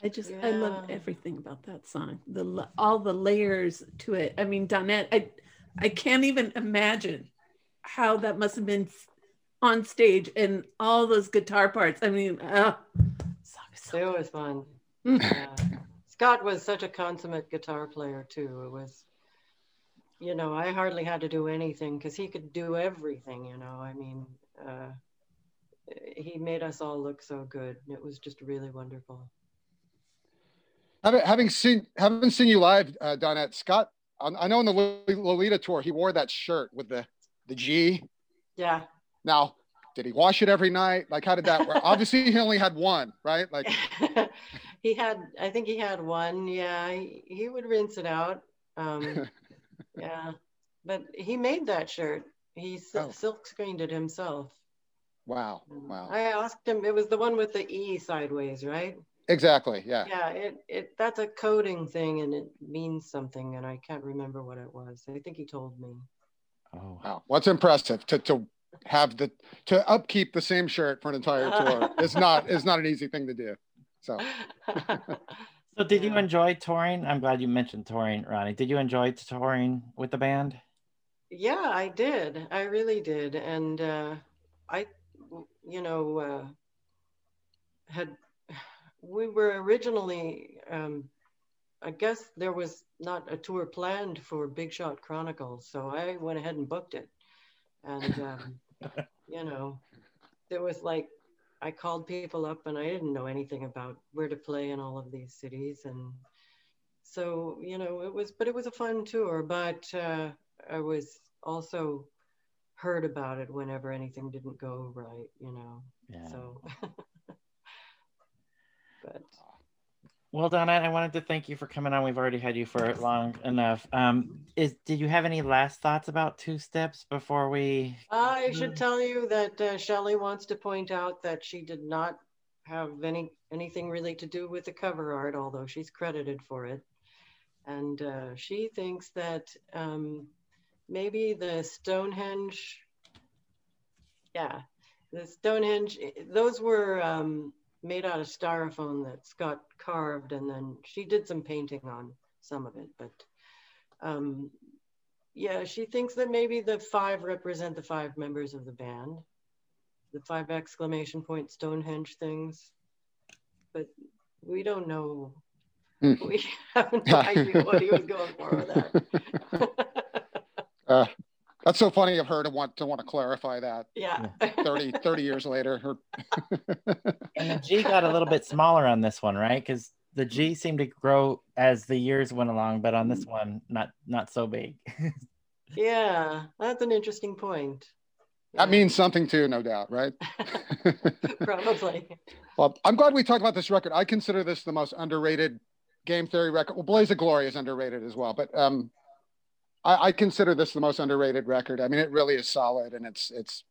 I just I love everything about that song. The all the layers to it. I mean, Donette, I I can't even imagine how that must have been on stage and all those guitar parts. I mean, uh, song so It was fun. Mm. Yeah. Scott was such a consummate guitar player too. It was, you know, I hardly had to do anything because he could do everything. You know, I mean, uh, he made us all look so good. It was just really wonderful. Having, having seen having seen you live, uh, Donette Scott, I I know in the Lolita tour he wore that shirt with the the G. Yeah. Now, did he wash it every night? Like, how did that work? Obviously, he only had one, right? Like, he had, I think he had one. Yeah, he, he would rinse it out. Um, yeah, but he made that shirt. He sil- Oh. silk screened it himself. wow, wow, I asked him. It was the one with the E sideways, right? Exactly, yeah. Yeah. It it that's a coding thing, and it means something, and I can't remember what it was. I think he told me. Oh, Wow, what's impressive to to have the to upkeep the same shirt for an entire tour is not is not an easy thing to do. So, so did you enjoy touring? I'm glad you mentioned touring, Ronnie. Did you enjoy touring with the band? Yeah, I did. I really did. And uh, I, you know, uh, had we were originally um, I guess there was not a tour planned for Big Shot Chronicles, so I went ahead and booked it. And um, you know, there was like I called people up and I didn't know anything about where to play in all of these cities, and so you know it was, but it was a fun tour. But uh, I was also heard about it whenever anything didn't go right, you know. Yeah. So, but Well, Donna, I wanted to thank you for coming on. We've already had you for long enough. Um, is did you have any last thoughts about two steps before we? I should tell you that uh, Shelley wants to point out that she did not have any anything really to do with the cover art, although she's credited for it. And uh, she thinks that um, maybe the Stonehenge, yeah, the Stonehenge, those were um, made out of styrofoam that Scott carved, and then she did some painting on some of it. But um, yeah, she thinks that maybe the five represent the five members of the band, the five exclamation point Stonehenge things. But we don't know. Hmm. We have no idea what he was going for with that. Uh, that's so funny of her to want to want to clarify that yeah. 30, 30 years later. Her And the G got a little bit smaller on this one, right? Because the G seemed to grow as the years went along, but on this one, not not so big. yeah, that's an interesting point. that means something too, no doubt, right? Probably. well, I'm glad we talked about this record. I consider this the most underrated game theory record. Well, Blaze of Glory is underrated as well, but um, I, I consider this the most underrated record. I mean, it really is solid, and it's it's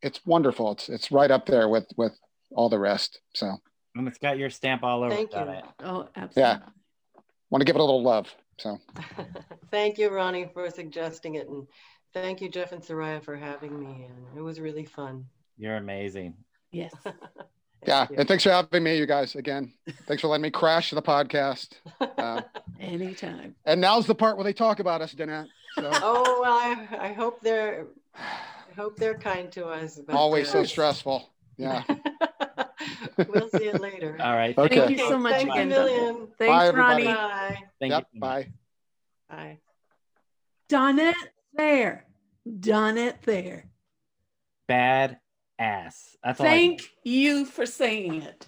it's wonderful. It's it's right up there with with all the rest. So and it's got your stamp all over Thank it, on you. it. Oh, absolutely. Yeah. Want to give it a little love. So thank you, Ronnie, for suggesting it. And thank you, Jeff and Soraya, for having me. And it was really fun. You're amazing. Yes. yeah, you. and thanks for having me, you guys. Again, thanks for letting me crash the podcast. Uh, Anytime. and now's the part where they talk about us, Donette. So oh, well, I, I hope they're I hope they're kind to us. but, always so uh, stressful. Yeah. we'll see you later. All right. Okay. Thank you so much Thanks a again. million. Thanks, Bye. Ronnie. Bye. Thank yep. you. Bye. Bye. Done it there. Donette Thayer. Bad ass. That's all. Thank you for saying it.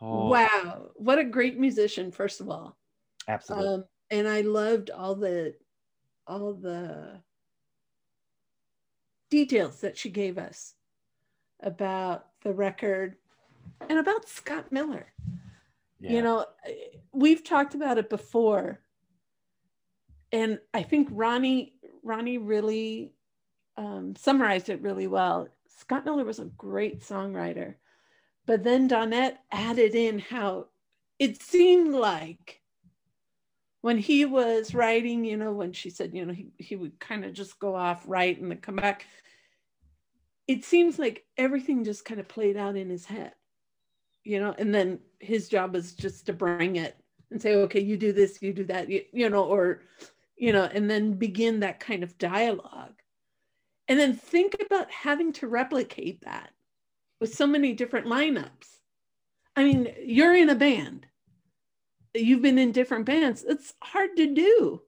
Oh, Wow. What a great musician, first of all. Absolutely. Um, and I loved all the all the details that she gave us about the record and about Scott Miller. yeah. You know, we've talked about it before. And I think Ronnie Ronnie really um, summarized it really well. Scott Miller was a great songwriter, but then Donette added in how it seemed like when he was writing, you know, when she said, you know, he, he would kind of just go off, write, and then come back. It seems like everything just kind of played out in his head, you know, and then his job is just to bring it and say, okay, you do this, you do that, you, you know, or, you know, and then begin that kind of dialogue. And then think about having to replicate that with so many different lineups. I mean, you're in a band, you've been in different bands. It's hard to do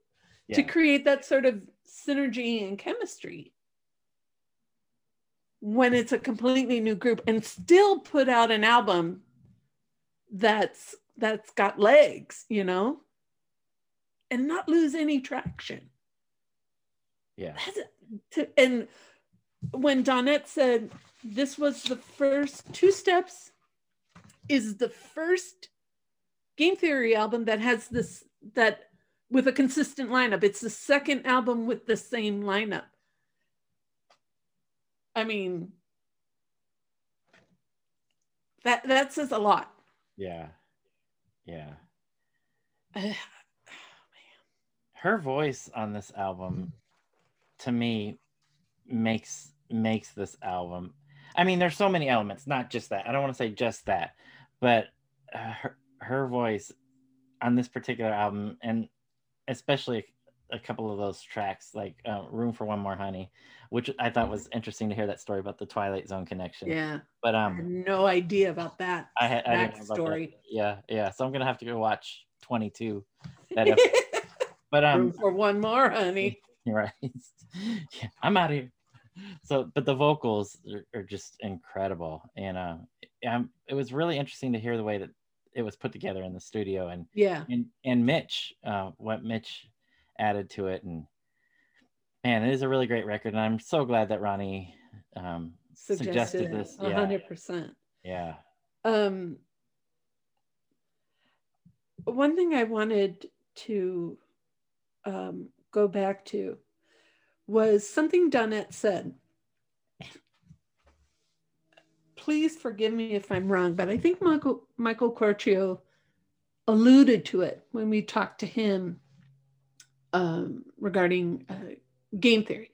to create that sort of synergy and chemistry when it's a completely new group and still put out an album that's that's got legs, you know, and not lose any traction. Yeah. To, and when Donette said this was the first two steps is the first game theory album that has this that with a consistent lineup. It's the second album with the same lineup. I mean that that says a lot. Yeah. Yeah. Uh, Her voice on this album to me makes makes this album. I mean, there's so many elements, not just that. I don't want to say just that, but uh, her her voice on this particular album, and especially a couple of those tracks, like uh, "Room for One More Honey," which I thought was interesting to hear that story about the Twilight Zone connection. yeah, But I um, no idea about that. I had I that didn't know about that. story. Yeah, yeah. So I'm gonna have to go watch 22. That but um, Room for one more, honey. right. yeah, I'm out of here. So, but the vocals are, are just incredible, and uh, um, it was really interesting to hear the way that it was put together in the studio, and Yeah. and and Mitch, uh, what Mitch added to it, and man, it is a really great record, and I'm so glad that Ronnie um, suggested, this. A Yeah, hundred percent. yeah, Um, one thing I wanted to um, go back to was something Donette said. Please forgive me if I'm wrong, but I think Michael Michael Quercio alluded to it when we talked to him um, regarding uh, game theory.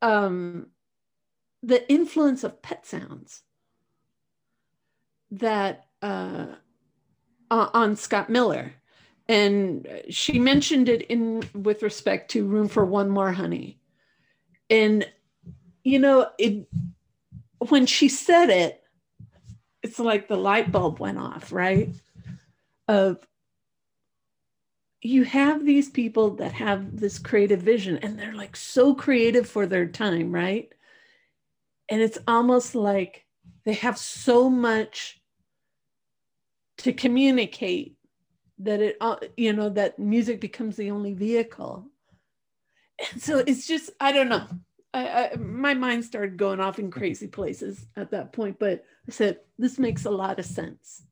Um, the influence of pet sounds that uh, on Scott Miller, and she mentioned it in with respect to Room for One More Honey, and you know it when she said it, it's like the light bulb went off, right? Of you have these people that have this creative vision and they're like so creative for their time, right? And it's almost like they have so much to communicate that it uh, you know that music becomes the only vehicle and so it's just i don't know I, I my mind started going off in crazy places at that point but i said this makes a lot of sense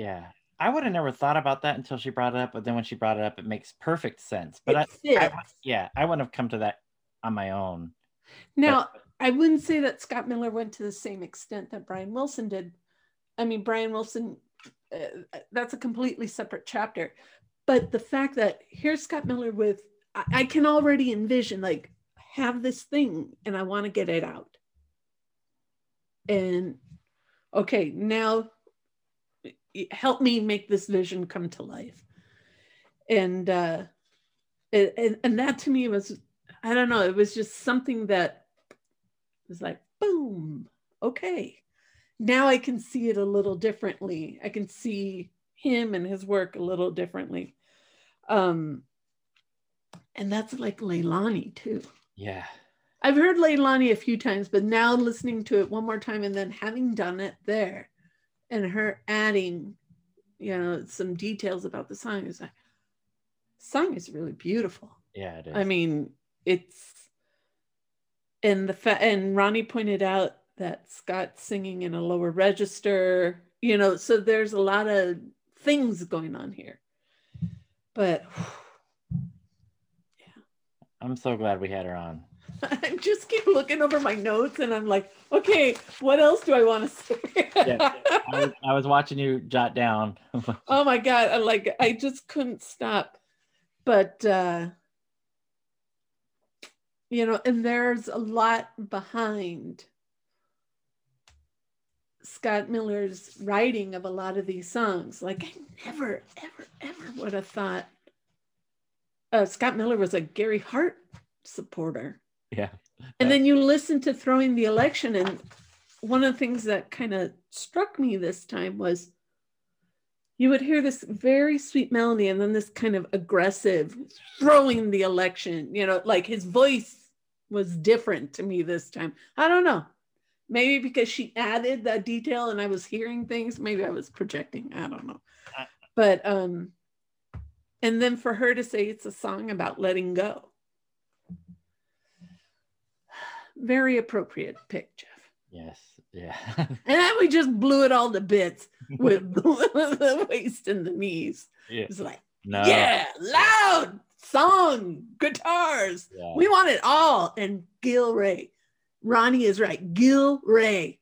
yeah. I would have never thought about that until she brought it up, but then when she brought it up, it makes perfect sense. But I, I, yeah, I wouldn't have come to that on my own. Now, I wouldn't say that Scott Miller went to the same extent that Brian Wilson did. I mean, Brian Wilson, uh, that's a completely separate chapter. But the fact that here's Scott Miller with, I, I can already envision like, have this thing and I want to get it out. And okay, now help me make this vision come to life. And, uh, and, and that to me was I don't know. It was just something that was like, boom, okay. Now I can see it a little differently. I can see him and his work a little differently. Um, and that's like Leilani too. Yeah. I've heard Leilani a few times, but now listening to it one more time and then having done it there and her adding, you know, some details about the song is like, song is really beautiful. Yeah, it is. I mean, it's and the fa- and Ronnie pointed out that Scott's singing in a lower register, you know, so there's a lot of things going on here. But yeah. I'm so glad we had her on. I just keep looking over my notes and I'm like, okay, what else do I want to say? Yeah, I was, I was watching you jot down. oh my god I like i just couldn't stop but uh you know and there's a lot behind scott miller's writing of a lot of these songs. Like i never ever ever would have thought uh, scott miller was a gary hart supporter. Yeah. and then you listen to throwing the election and one of the things that kind of struck me this time was you would hear this very sweet melody and then this kind of aggressive throwing the election you know like his voice was different to me this time. I don't know maybe because she added that detail and i was hearing things maybe i was projecting i don't know but um and then for her to say it's a song about letting go very appropriate pick jeff Yes. Yeah. and then we just blew it all to bits with the waist and the knees. yeah. It's like, No. yeah, loud song, guitars. Yeah. We want it all. And Gil Ray, Ronnie is right. Gil Ray,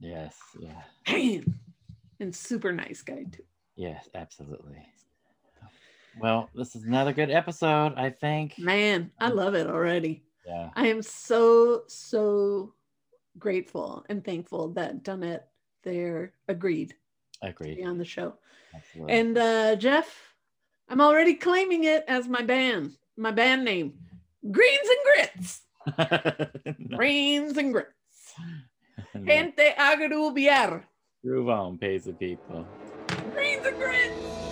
Yes. Yeah. man, and super nice guy too. Yes. Absolutely. Well, this is another good episode. I think. Man, I love it already. Yeah. I am so so grateful and thankful that Donette Thayer agreed to Agreed. be on the show. Absolutely. And uh, Jeff, I'm already claiming it as my band, my band name, Greens and Grits. Greens and Grits. Gente agrubiar. Groove on, pays the people. Greens and Grits.